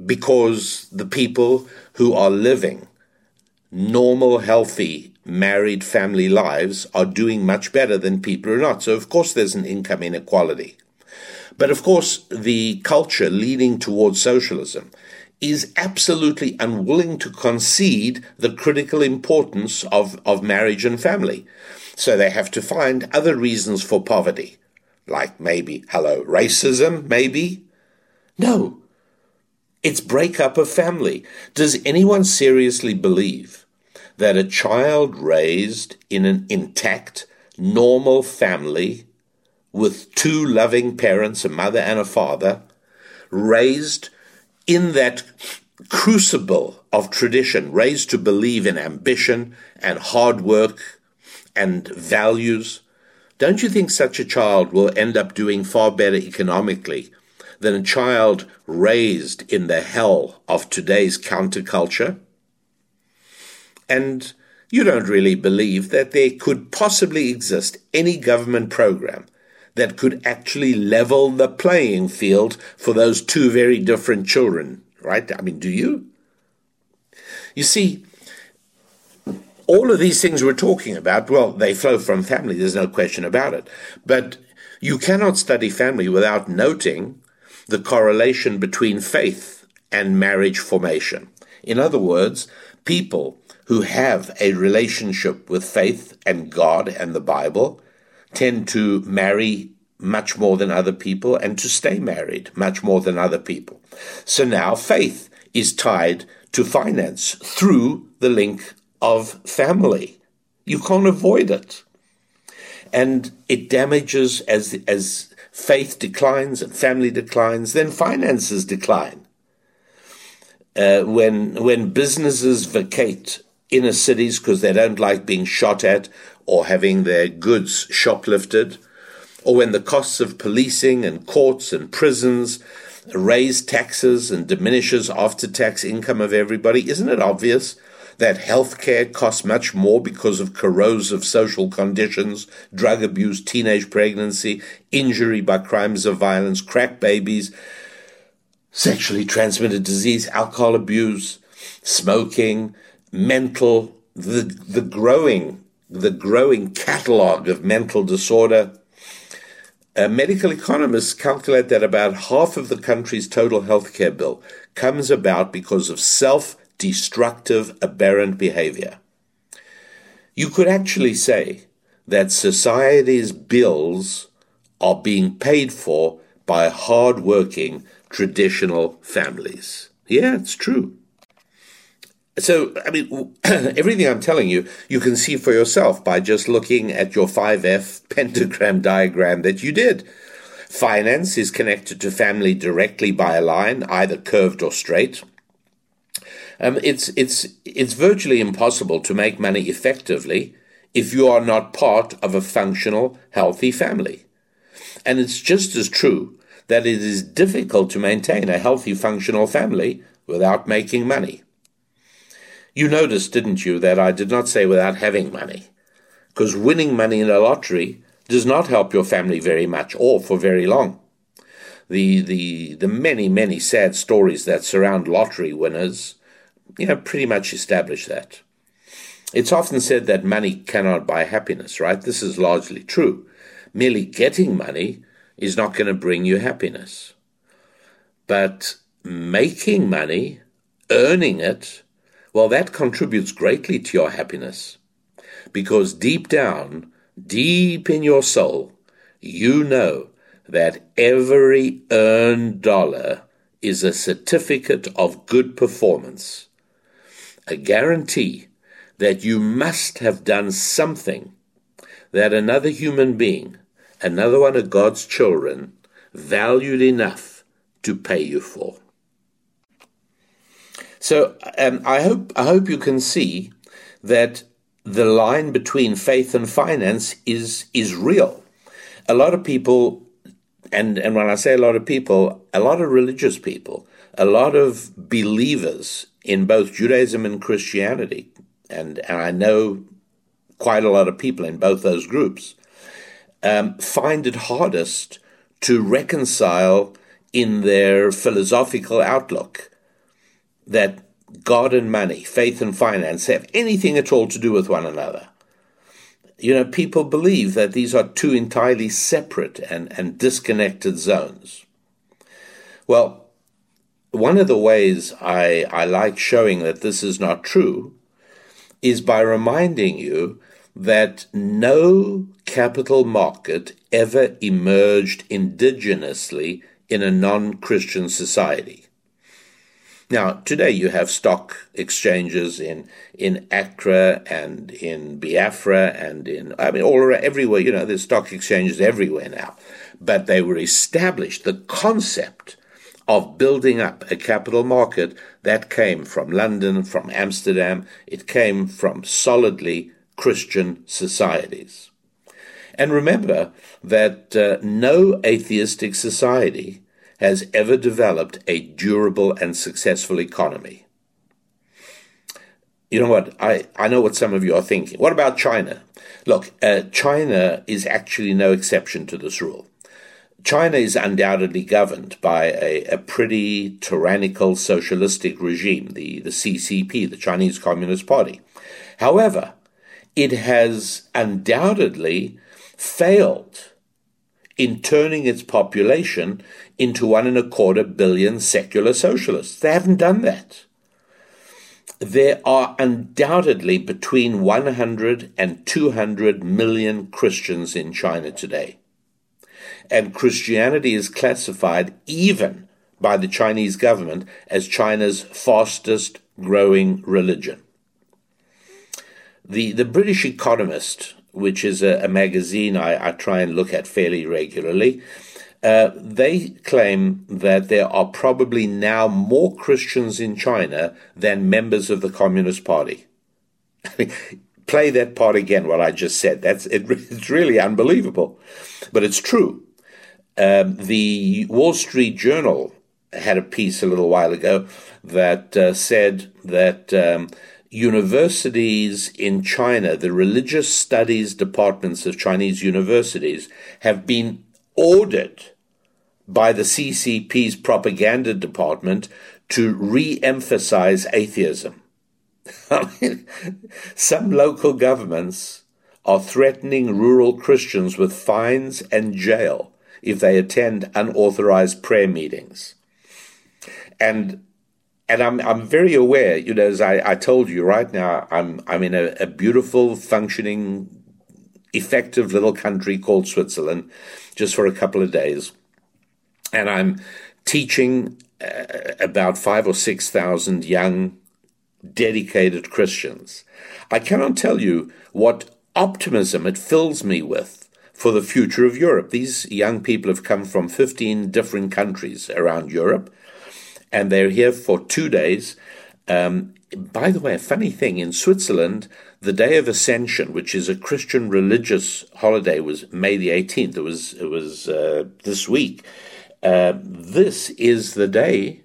Speaker 4: because the people who are living normal, healthy married family lives are doing much better than people who are not. So, of course, there's an income inequality. But of course, the culture leaning towards socialism is absolutely unwilling to concede the critical importance of, of marriage and family. So they have to find other reasons for poverty, like maybe, hello, racism, maybe? No. It's breakup of family. Does anyone seriously believe that a child raised in an intact, normal family with two loving parents, a mother and a father, raised in that crucible of tradition, raised to believe in ambition and hard work and values, don't you think such a child will end up doing far better economically than a child raised in the hell of today's counterculture? And you don't really believe that there could possibly exist any government program that could actually level the playing field for those two very different children, right? I mean, do you? You see, all of these things we're talking about, well, they flow from family, there's no question about it. But you cannot study family without noting the correlation between faith and marriage formation. In other words, people who have a relationship with faith and God and the Bible tend to marry much more than other people and to stay married much more than other people. So now faith is tied to finance through the link of family. You can't avoid it. And it damages as, as faith declines and family declines, then finances decline. Uh, when when businesses vacate inner cities because they don't like being shot at or having their goods shoplifted, or when the costs of policing and courts and prisons raise taxes and diminishes after tax income of everybody, isn't it obvious that healthcare costs much more because of corrosive social conditions, drug abuse, teenage pregnancy, injury by crimes of violence, crack babies, sexually transmitted disease, alcohol abuse, smoking, mental, the, the growing, the growing catalog of mental disorder, Uh, medical economists calculate that about half of the country's total healthcare bill comes about because of self destructive, aberrant behavior. You could actually say that society's bills are being paid for by hard working traditional families. Yeah, it's true. So, I mean, everything I'm telling you, you can see for yourself by just looking at your 5F pentagram diagram that you did. Finance is connected to family directly by a line, either curved or straight. Um, it's, it's, it's virtually impossible to make money effectively if you are not part of a functional, healthy family. And it's just as true that it is difficult to maintain a healthy, functional family without making money. You noticed, didn't you, that I did not say without having money? Because winning money in a lottery does not help your family very much or for very long. The, the, the many, many sad stories that surround lottery winners, you know, pretty much establish that. It's often said that money cannot buy happiness, right? This is largely true. Merely getting money is not going to bring you happiness. But making money, earning it, well, that contributes greatly to your happiness. Because deep down, deep in your soul, you know that every earned dollar is a certificate of good performance, a guarantee that you must have done something that another human being, another one of God's children, valued enough to pay you for. So um, I hope I hope you can see that the line between faith and finance is is real. A lot of people, and and when I say a lot of people, a lot of religious people, a lot of believers in both Judaism and Christianity, and and I know quite a lot of people in both those groups, um, find it hardest to reconcile in their philosophical outlook that God and money, faith and finance have anything at all to do with one another. You know, people believe that these are two entirely separate and, and disconnected zones. Well, one of the ways I, I like showing that this is not true is by reminding you that no capital market ever emerged indigenously in a non Christian society. Now, today you have stock exchanges in in Accra and in Biafra and in I mean all around everywhere. You know, there's stock exchanges everywhere now, but they were established. The concept of building up a capital market that came from London, from Amsterdam. It came from solidly Christian societies. And remember that uh, no atheistic society has ever developed a durable and successful economy. You know what? I, I know what some of you are thinking. What about China? Look, uh, China is actually no exception to this rule. China is undoubtedly governed by a, a pretty tyrannical socialistic regime, the, the CCP, the Chinese Communist Party. However, it has undoubtedly failed in turning its population into one and a quarter billion secular socialists. They haven't done that. There are undoubtedly between 100 and 200 million Christians in China today. And Christianity is classified even by the Chinese government as China's fastest growing religion. The, the British Economist, which is a, a magazine I, I, try and look at fairly regularly, uh, they claim that there are probably now more Christians in China than members of the Communist Party. Play that part again, what I just said. That's it, it's really unbelievable, but it's true. Um, the Wall Street Journal had a piece a little while ago that uh, said that um, universities in China, the religious studies departments of Chinese universities, have been ordered by the CCP's propaganda department to re emphasize atheism. I mean, some local governments are threatening rural Christians with fines and jail if they attend unauthorized prayer meetings. And and I'm I'm very aware, you know, as I, I told you right now, I'm I'm in a, a beautiful, functioning, effective little country called Switzerland, just for a couple of days, and I'm teaching uh, about five or six thousand young, dedicated Christians. I cannot tell you what optimism it fills me with for the future of Europe. These young people have come from 15 different countries around Europe and they're here for two days. Um, by the way, a funny thing in Switzerland, the Day of Ascension, which is a Christian religious holiday, was May the 18th. It was it was uh, this week. Uh, this is the day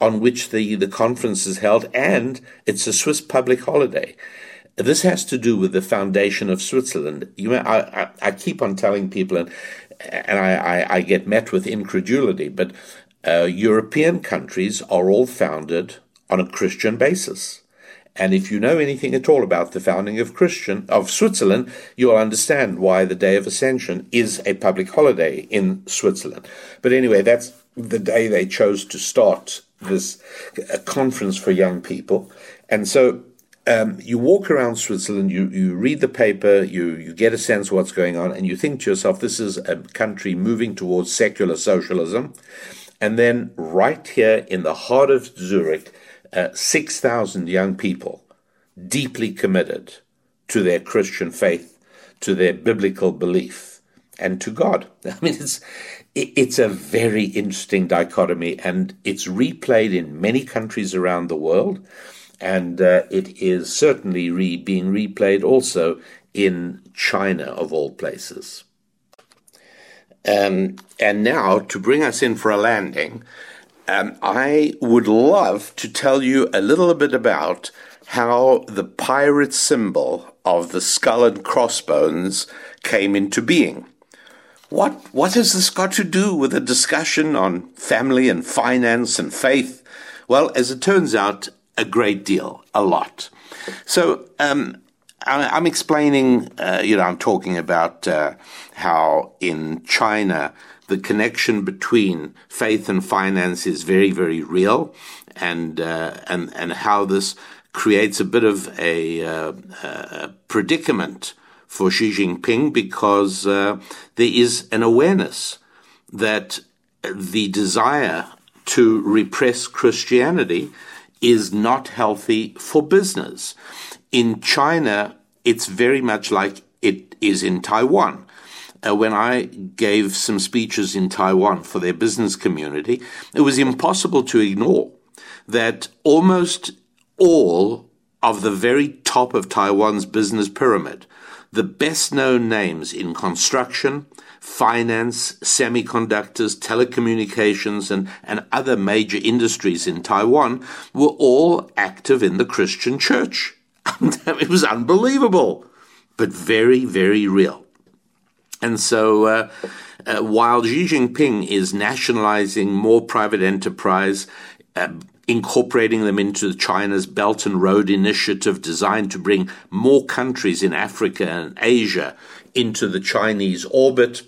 Speaker 4: on which the, the conference is held, and it's a Swiss public holiday. This has to do with the foundation of Switzerland. You know, I, I, I keep on telling people, and, and I, I, I get met with incredulity, but uh, European countries are all founded on a Christian basis. And if you know anything at all about the founding of Christian of Switzerland, you'll understand why the Day of Ascension is a public holiday in Switzerland. But anyway, that's the day they chose to start this conference for young people. And so um, you walk around Switzerland, you, you read the paper, you, you get a sense of what's going on, and you think to yourself, this is a country moving towards secular socialism. And then, right here in the heart of Zurich, uh, 6,000 young people deeply committed to their Christian faith, to their biblical belief, and to God. I mean, it's, it's a very interesting dichotomy, and it's replayed in many countries around the world. And uh, it is certainly re- being replayed also in China, of all places. Um, and now, to bring us in for a landing, um, I would love to tell you a little bit about how the pirate symbol of the skull and crossbones came into being. What, what has this got to do with a discussion on family and finance and faith? Well, as it turns out, a great deal, a lot. So, um, I'm explaining, uh, you know, I'm talking about uh, how in China the connection between faith and finance is very, very real, and uh, and and how this creates a bit of a, uh, a predicament for Xi Jinping because uh, there is an awareness that the desire to repress Christianity is not healthy for business in China, it's very much like it is in Taiwan. Uh, when I gave some speeches in Taiwan for their business community, it was impossible to ignore that almost all of the very top of Taiwan's business pyramid, the best known names in construction, finance, semiconductors, telecommunications, and, and other major industries in Taiwan were all active in the Christian church. it was unbelievable, but very, very real. And so, uh, uh, while Xi Jinping is nationalizing more private enterprise, uh, incorporating them into China's Belt and Road Initiative designed to bring more countries in Africa and Asia into the Chinese orbit.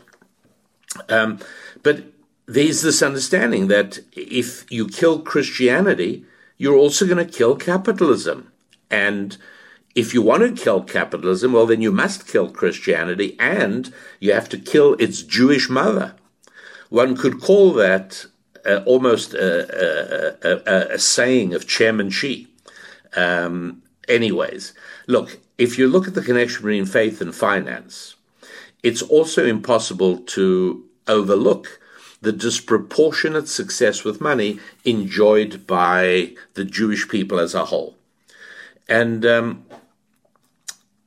Speaker 4: Um, but there's this understanding that if you kill Christianity, you're also going to kill capitalism. And if you want to kill capitalism, well, then you must kill Christianity and you have to kill its Jewish mother. One could call that uh, almost a, a, a, a, saying of Chairman Xi. Um, anyways, look, if you look at the connection between faith and finance, it's also impossible to overlook the disproportionate success with money enjoyed by the Jewish people as a whole. And um,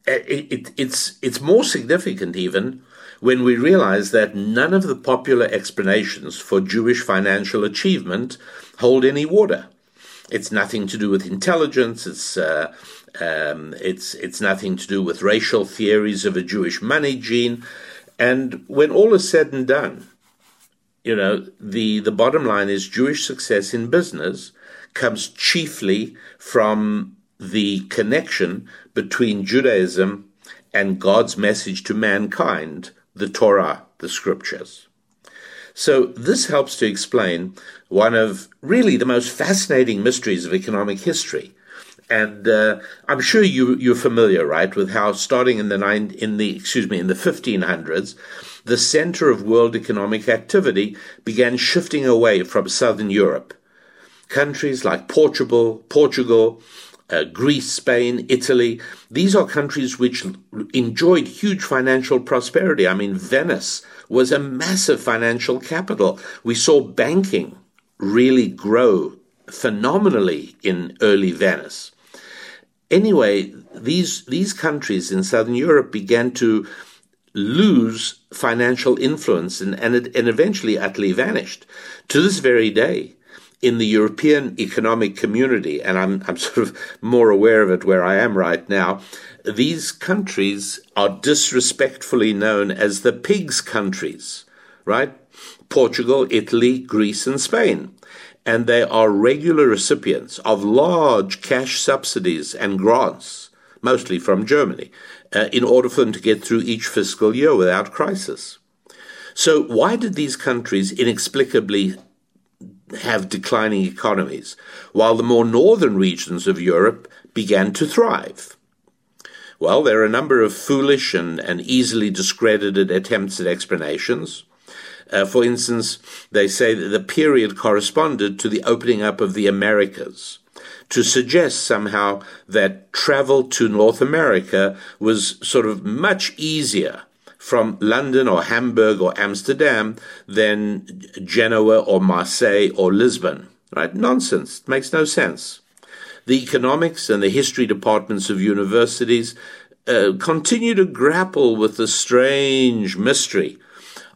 Speaker 4: it, it, it's it's more significant even when we realize that none of the popular explanations for Jewish financial achievement hold any water. It's nothing to do with intelligence. It's uh, um, it's it's nothing to do with racial theories of a Jewish money gene. And when all is said and done, you know the the bottom line is Jewish success in business comes chiefly from the connection between Judaism and God's message to mankind, the Torah, the scriptures. So, this helps to explain one of really the most fascinating mysteries of economic history. And uh, I'm sure you, you're familiar, right, with how starting in the nine, in the excuse me in the 1500s, the center of world economic activity began shifting away from southern Europe. Countries like Portugal, Portugal, uh, Greece, Spain, Italy. These are countries which enjoyed huge financial prosperity. I mean, Venice was a massive financial capital. We saw banking really grow phenomenally in early Venice. Anyway, these, these countries in Southern Europe began to lose financial influence and, and, it, and eventually utterly vanished. To this very day, in the European economic community, and I'm, I'm sort of more aware of it where I am right now, these countries are disrespectfully known as the pigs countries, right? Portugal, Italy, Greece, and Spain. And they are regular recipients of large cash subsidies and grants, mostly from Germany, uh, in order for them to get through each fiscal year without crisis. So, why did these countries inexplicably have declining economies, while the more northern regions of Europe began to thrive? Well, there are a number of foolish and, and easily discredited attempts at explanations. Uh, for instance, they say that the period corresponded to the opening up of the Americas, to suggest somehow that travel to North America was sort of much easier from London or Hamburg or Amsterdam than Genoa or Marseille or Lisbon. Right? Nonsense. It makes no sense. The economics and the history departments of universities uh, continue to grapple with the strange mystery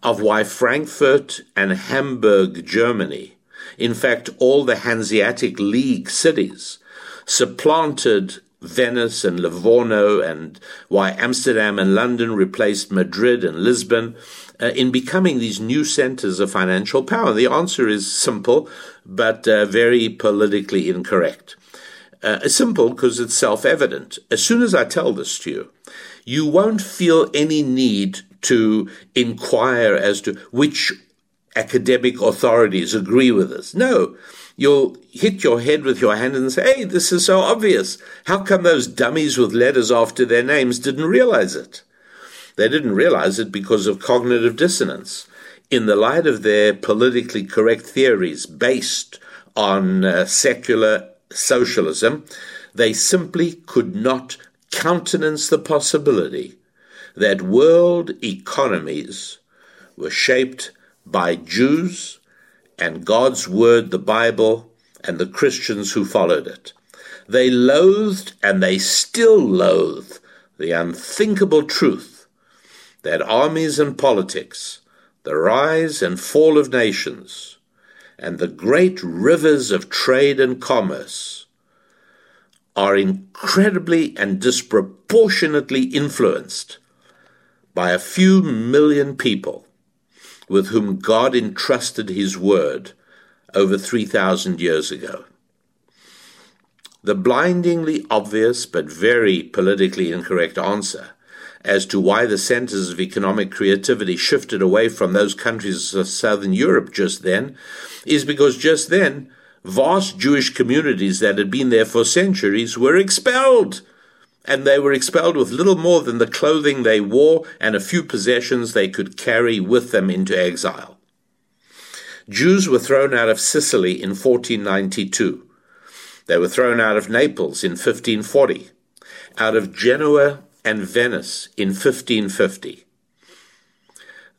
Speaker 4: of why Frankfurt and Hamburg, Germany, in fact, all the Hanseatic League cities, supplanted Venice and Livorno, and why Amsterdam and London replaced Madrid and Lisbon uh, in becoming these new centers of financial power? The answer is simple, but uh, very politically incorrect. Uh, simple because it's self evident. As soon as I tell this to you, you won't feel any need to inquire as to which academic authorities agree with this. No, you'll hit your head with your hand and say, hey, this is so obvious. How come those dummies with letters after their names didn't realize it? They didn't realize it because of cognitive dissonance. In the light of their politically correct theories based on uh, secular socialism, they simply could not countenance the possibility that world economies were shaped by Jews and God's Word, the Bible, and the Christians who followed it. They loathed and they still loathe the unthinkable truth that armies and politics, the rise and fall of nations, and the great rivers of trade and commerce are incredibly and disproportionately influenced by a few million people with whom God entrusted his word over 3,000 years ago. The blindingly obvious but very politically incorrect answer as to why the centers of economic creativity shifted away from those countries of southern Europe just then is because just then vast Jewish communities that had been there for centuries were expelled and they were expelled with little more than the clothing they wore and a few possessions they could carry with them into exile. Jews were thrown out of Sicily in 1492. They were thrown out of Naples in 1540, out of Genoa and Venice in 1550.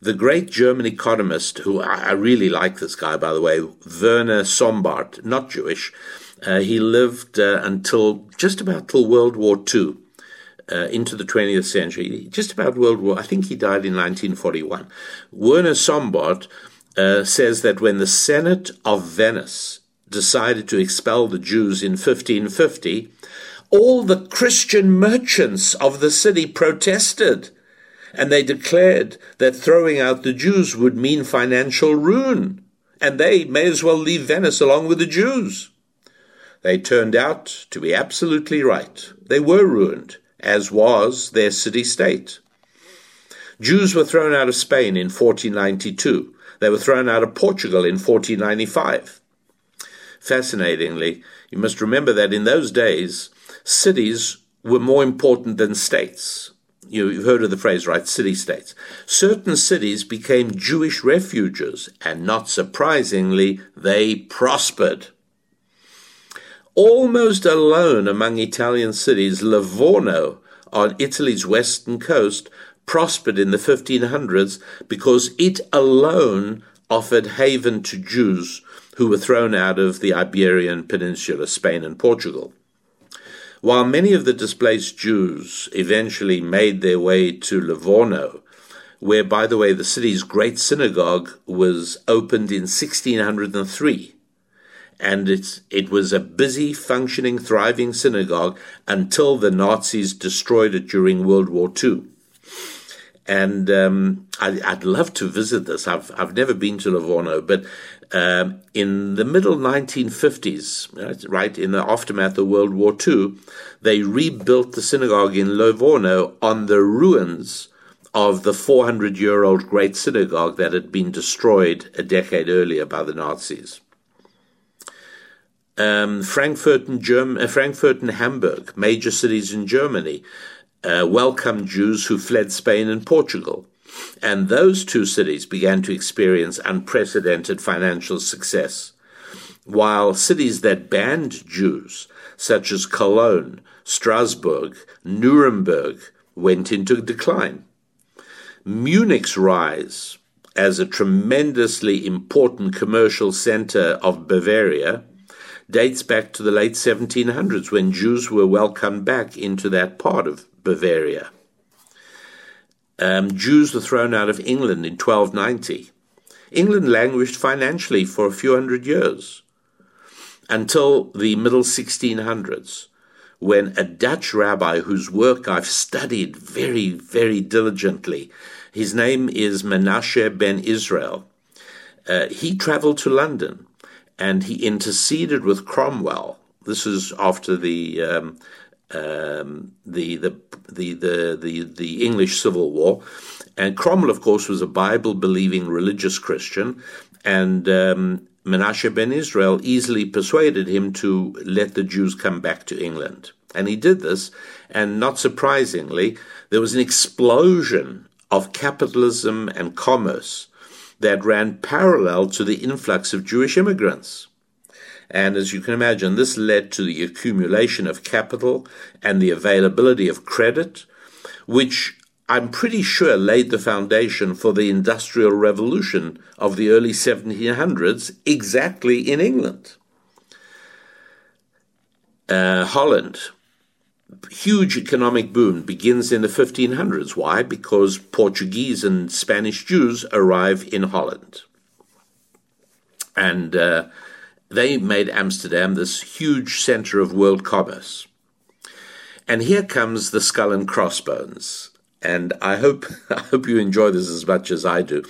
Speaker 4: The great German economist, who I really like this guy, by the way, Werner Sombart, not Jewish, uh, he lived uh, until just about till World War II, uh, into the 20th century, just about World War. I think he died in 1941. Werner Sombart uh, says that when the Senate of Venice decided to expel the Jews in 1550, all the Christian merchants of the city protested and they declared that throwing out the Jews would mean financial ruin, and they may as well leave Venice along with the Jews. They turned out to be absolutely right. They were ruined, as was their city state. Jews were thrown out of Spain in 1492. They were thrown out of Portugal in 1495. Fascinatingly, you must remember that in those days, cities were more important than states. You've heard of the phrase, right? City states. Certain cities became Jewish refuges, and not surprisingly, they prospered. Almost alone among Italian cities, Livorno on Italy's western coast prospered in the 1500s because it alone offered haven to Jews who were thrown out of the Iberian Peninsula, Spain and Portugal. While many of the displaced Jews eventually made their way to Livorno, where, by the way, the city's great synagogue was opened in 1603, and it's, it was a busy, functioning, thriving synagogue until the Nazis destroyed it during World War II. And um, I, would love to visit this. I've I've never been to Livorno, but um, in the middle 1950s, right, in the aftermath of World War II, they rebuilt the synagogue in Livorno on the ruins of the 400 year old Great Synagogue that had been destroyed a decade earlier by the Nazis. Um, Frankfurt, and Germ- uh, Frankfurt and Hamburg, major cities in Germany, uh, welcomed Jews who fled Spain and Portugal. And those two cities began to experience unprecedented financial success, while cities that banned Jews, such as Cologne, Strasbourg, Nuremberg, went into decline. Munich's rise as a tremendously important commercial center of Bavaria dates back to the late 1700s when Jews were welcomed back into that part of Bavaria. Um, Jews were thrown out of England in 1290. England languished financially for a few hundred years until the middle 1600s, when a Dutch rabbi whose work I've studied very, very diligently, his name is Menashe ben Israel, uh, he traveled to London and he interceded with Cromwell. This is after the um, um, the, the, the, the, the, the English Civil War. And Cromwell, of course, was a Bible believing religious Christian. And um, Menashe ben Israel easily persuaded him to let the Jews come back to England. And he did this. And not surprisingly, there was an explosion of capitalism and commerce that ran parallel to the influx of Jewish immigrants. And as you can imagine, this led to the accumulation of capital and the availability of credit, which I'm pretty sure laid the foundation for the Industrial Revolution of the early 1700s exactly in England. Uh, Holland, huge economic boom begins in the 1500s. Why? Because Portuguese and Spanish Jews arrive in Holland. And uh, they made Amsterdam this huge center of world commerce. And here comes the skull and crossbones. And I hope, I hope you enjoy this as much as I do.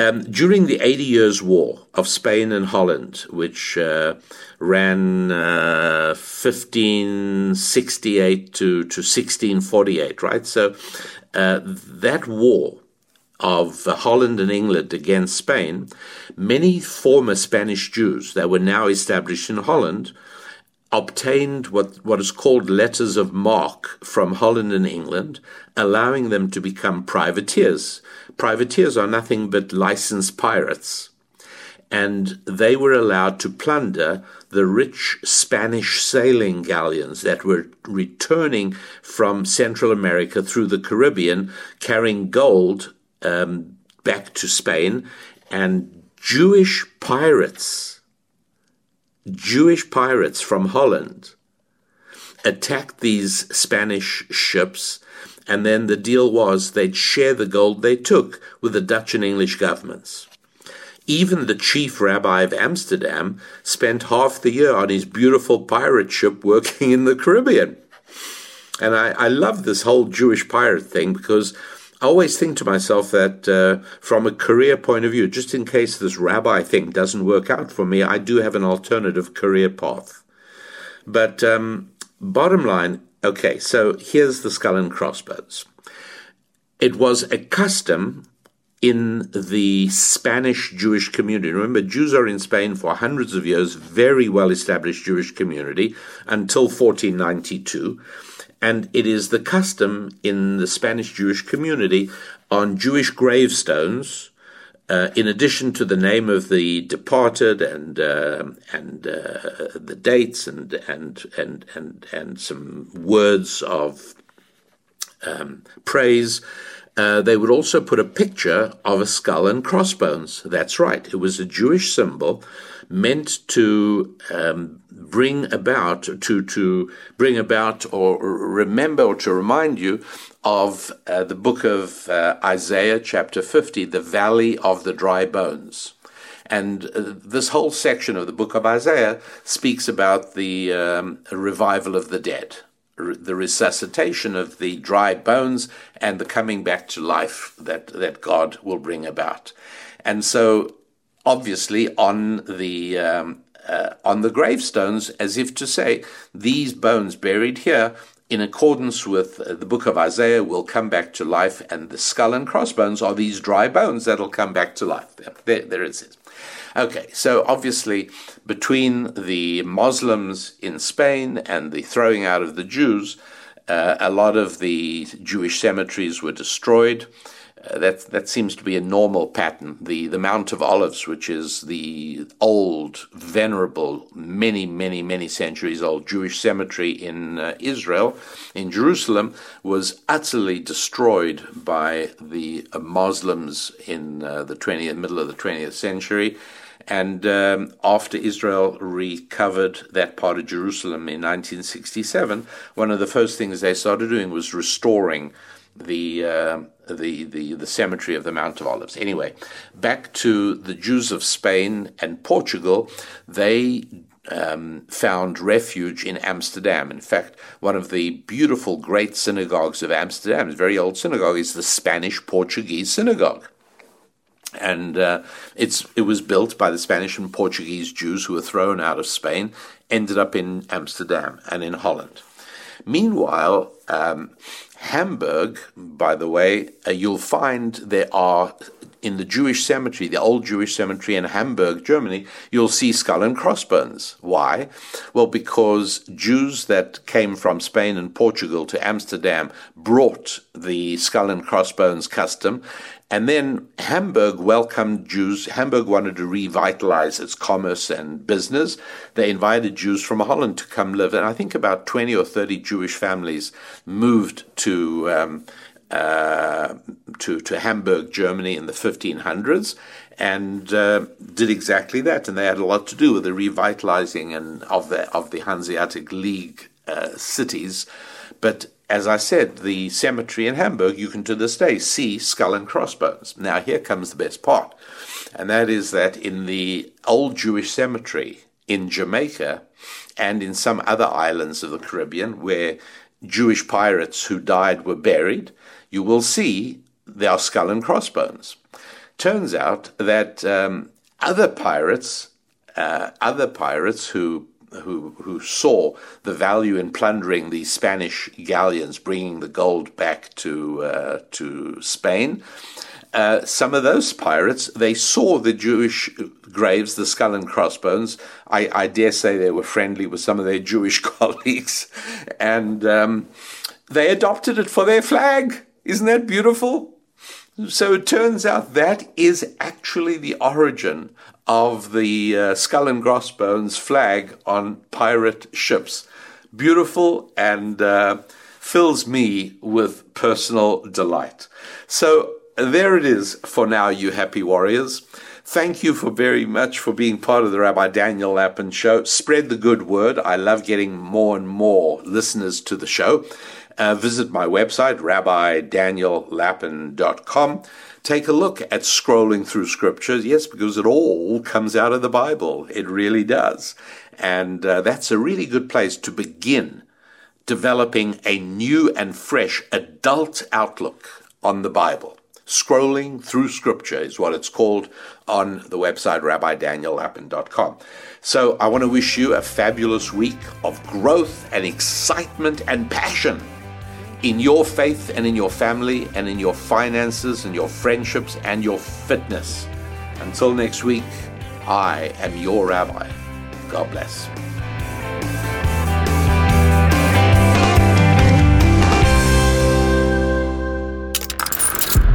Speaker 4: Um, during the Eighty Years' War of Spain and Holland, which uh, ran uh, 1568 to, to 1648, right? So uh, that war of Holland and England against Spain, many former Spanish Jews that were now established in Holland obtained what, what is called letters of marque from Holland and England, allowing them to become privateers. Privateers are nothing but licensed pirates. And they were allowed to plunder the rich Spanish sailing galleons that were returning from Central America through the Caribbean carrying gold um, back to Spain, and Jewish pirates, Jewish pirates from Holland, attacked these Spanish ships, and then the deal was they'd share the gold they took with the Dutch and English governments. Even the chief rabbi of Amsterdam spent half the year on his beautiful pirate ship working in the Caribbean. And I, I love this whole Jewish pirate thing because I always think to myself that uh, from a career point of view, just in case this rabbi thing doesn't work out for me, I do have an alternative career path. But um, bottom line, okay, so here's the skull and crossbones. It was a custom in the Spanish Jewish community. Remember, Jews are in Spain for hundreds of years, very well established Jewish community until 1492. And it is the custom in the Spanish Jewish community on Jewish gravestones, uh, in addition to the name of the departed and uh, and uh, the dates and and and and and some words of um, praise, uh, they would also put a picture of a skull and crossbones. That's right. It was a Jewish symbol meant to um, bring about to to bring about or remember or to remind you of uh, the book of uh, Isaiah chapter 50 the valley of the dry bones and uh, this whole section of the book of Isaiah speaks about the um, revival of the dead the resuscitation of the dry bones and the coming back to life that, that God will bring about. And so, obviously, on the um, uh, on the gravestones, as if to say, these bones buried here, in accordance with uh, the book of Isaiah, will come back to life, and the skull and crossbones are these dry bones that'll come back to life. There, there it is. Okay, so obviously, between the Muslims in Spain and the throwing out of the Jews, uh, a lot of the Jewish cemeteries were destroyed. That that seems to be a normal pattern. The the Mount of Olives, which is the old, venerable, many many many centuries old Jewish cemetery in uh, Israel, in Jerusalem, was utterly destroyed by the uh, Muslims in uh, the 20th middle of the 20th century. And um, after Israel recovered that part of Jerusalem in 1967, one of the first things they started doing was restoring the, uh, the, the, the cemetery of the Mount of Olives. Anyway, back to the Jews of Spain and Portugal, they um, found refuge in Amsterdam. In fact, one of the beautiful, great synagogues of Amsterdam, a very old synagogue, is the Spanish Portuguese synagogue. And uh, it's it was built by the Spanish and Portuguese Jews who were thrown out of Spain, ended up in Amsterdam and in Holland. Meanwhile, um, Hamburg, by the way, uh, you'll find there are in the Jewish cemetery, the old Jewish cemetery in Hamburg, Germany, you'll see skull and crossbones. Why? Well, because Jews that came from Spain and Portugal to Amsterdam brought the skull and crossbones custom, and then Hamburg welcomed Jews. Hamburg wanted to revitalize its commerce and business. They invited Jews from Holland to come live. And I think about 20 or 30 Jewish families moved to, um, uh, to, to Hamburg, Germany in the 1500s and uh, did exactly that. And they had a lot to do with the revitalizing and of the, of the Hanseatic League uh, cities. But as I said, the cemetery in Hamburg, you can to this day see skull and crossbones. Now, here comes the best part, and that is that in the old Jewish cemetery in Jamaica and in some other islands of the Caribbean where Jewish pirates who died were buried, you will see their skull and crossbones. Turns out that um, other pirates, uh, other pirates who who who saw the value in plundering the Spanish galleons, bringing the gold back to uh, to Spain. Uh, some of those pirates they saw the Jewish graves, the skull and crossbones. I, I dare say they were friendly with some of their Jewish colleagues, and um, they adopted it for their flag. Isn't that beautiful? So it turns out that is actually the origin of the uh, skull and crossbones flag on pirate ships. Beautiful and uh, fills me with personal delight. So there it is for now, you happy warriors. Thank you for very much for being part of the Rabbi Daniel Lapin show. Spread the good word. I love getting more and more listeners to the show. Uh, visit my website, rabbidaniellapin.com take a look at scrolling through scriptures. Yes, because it all comes out of the Bible. It really does. And uh, that's a really good place to begin developing a new and fresh adult outlook on the Bible. Scrolling through scripture is what it's called on the website rabbidaniellapin.com. So I want to wish you a fabulous week of growth and excitement and passion in your faith and in your family and in your finances and your friendships and your fitness. Until next week, I am your rabbi. God bless.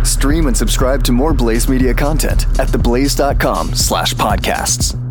Speaker 2: Stream and subscribe to more Blaze Media content at theblaze.com slash podcasts.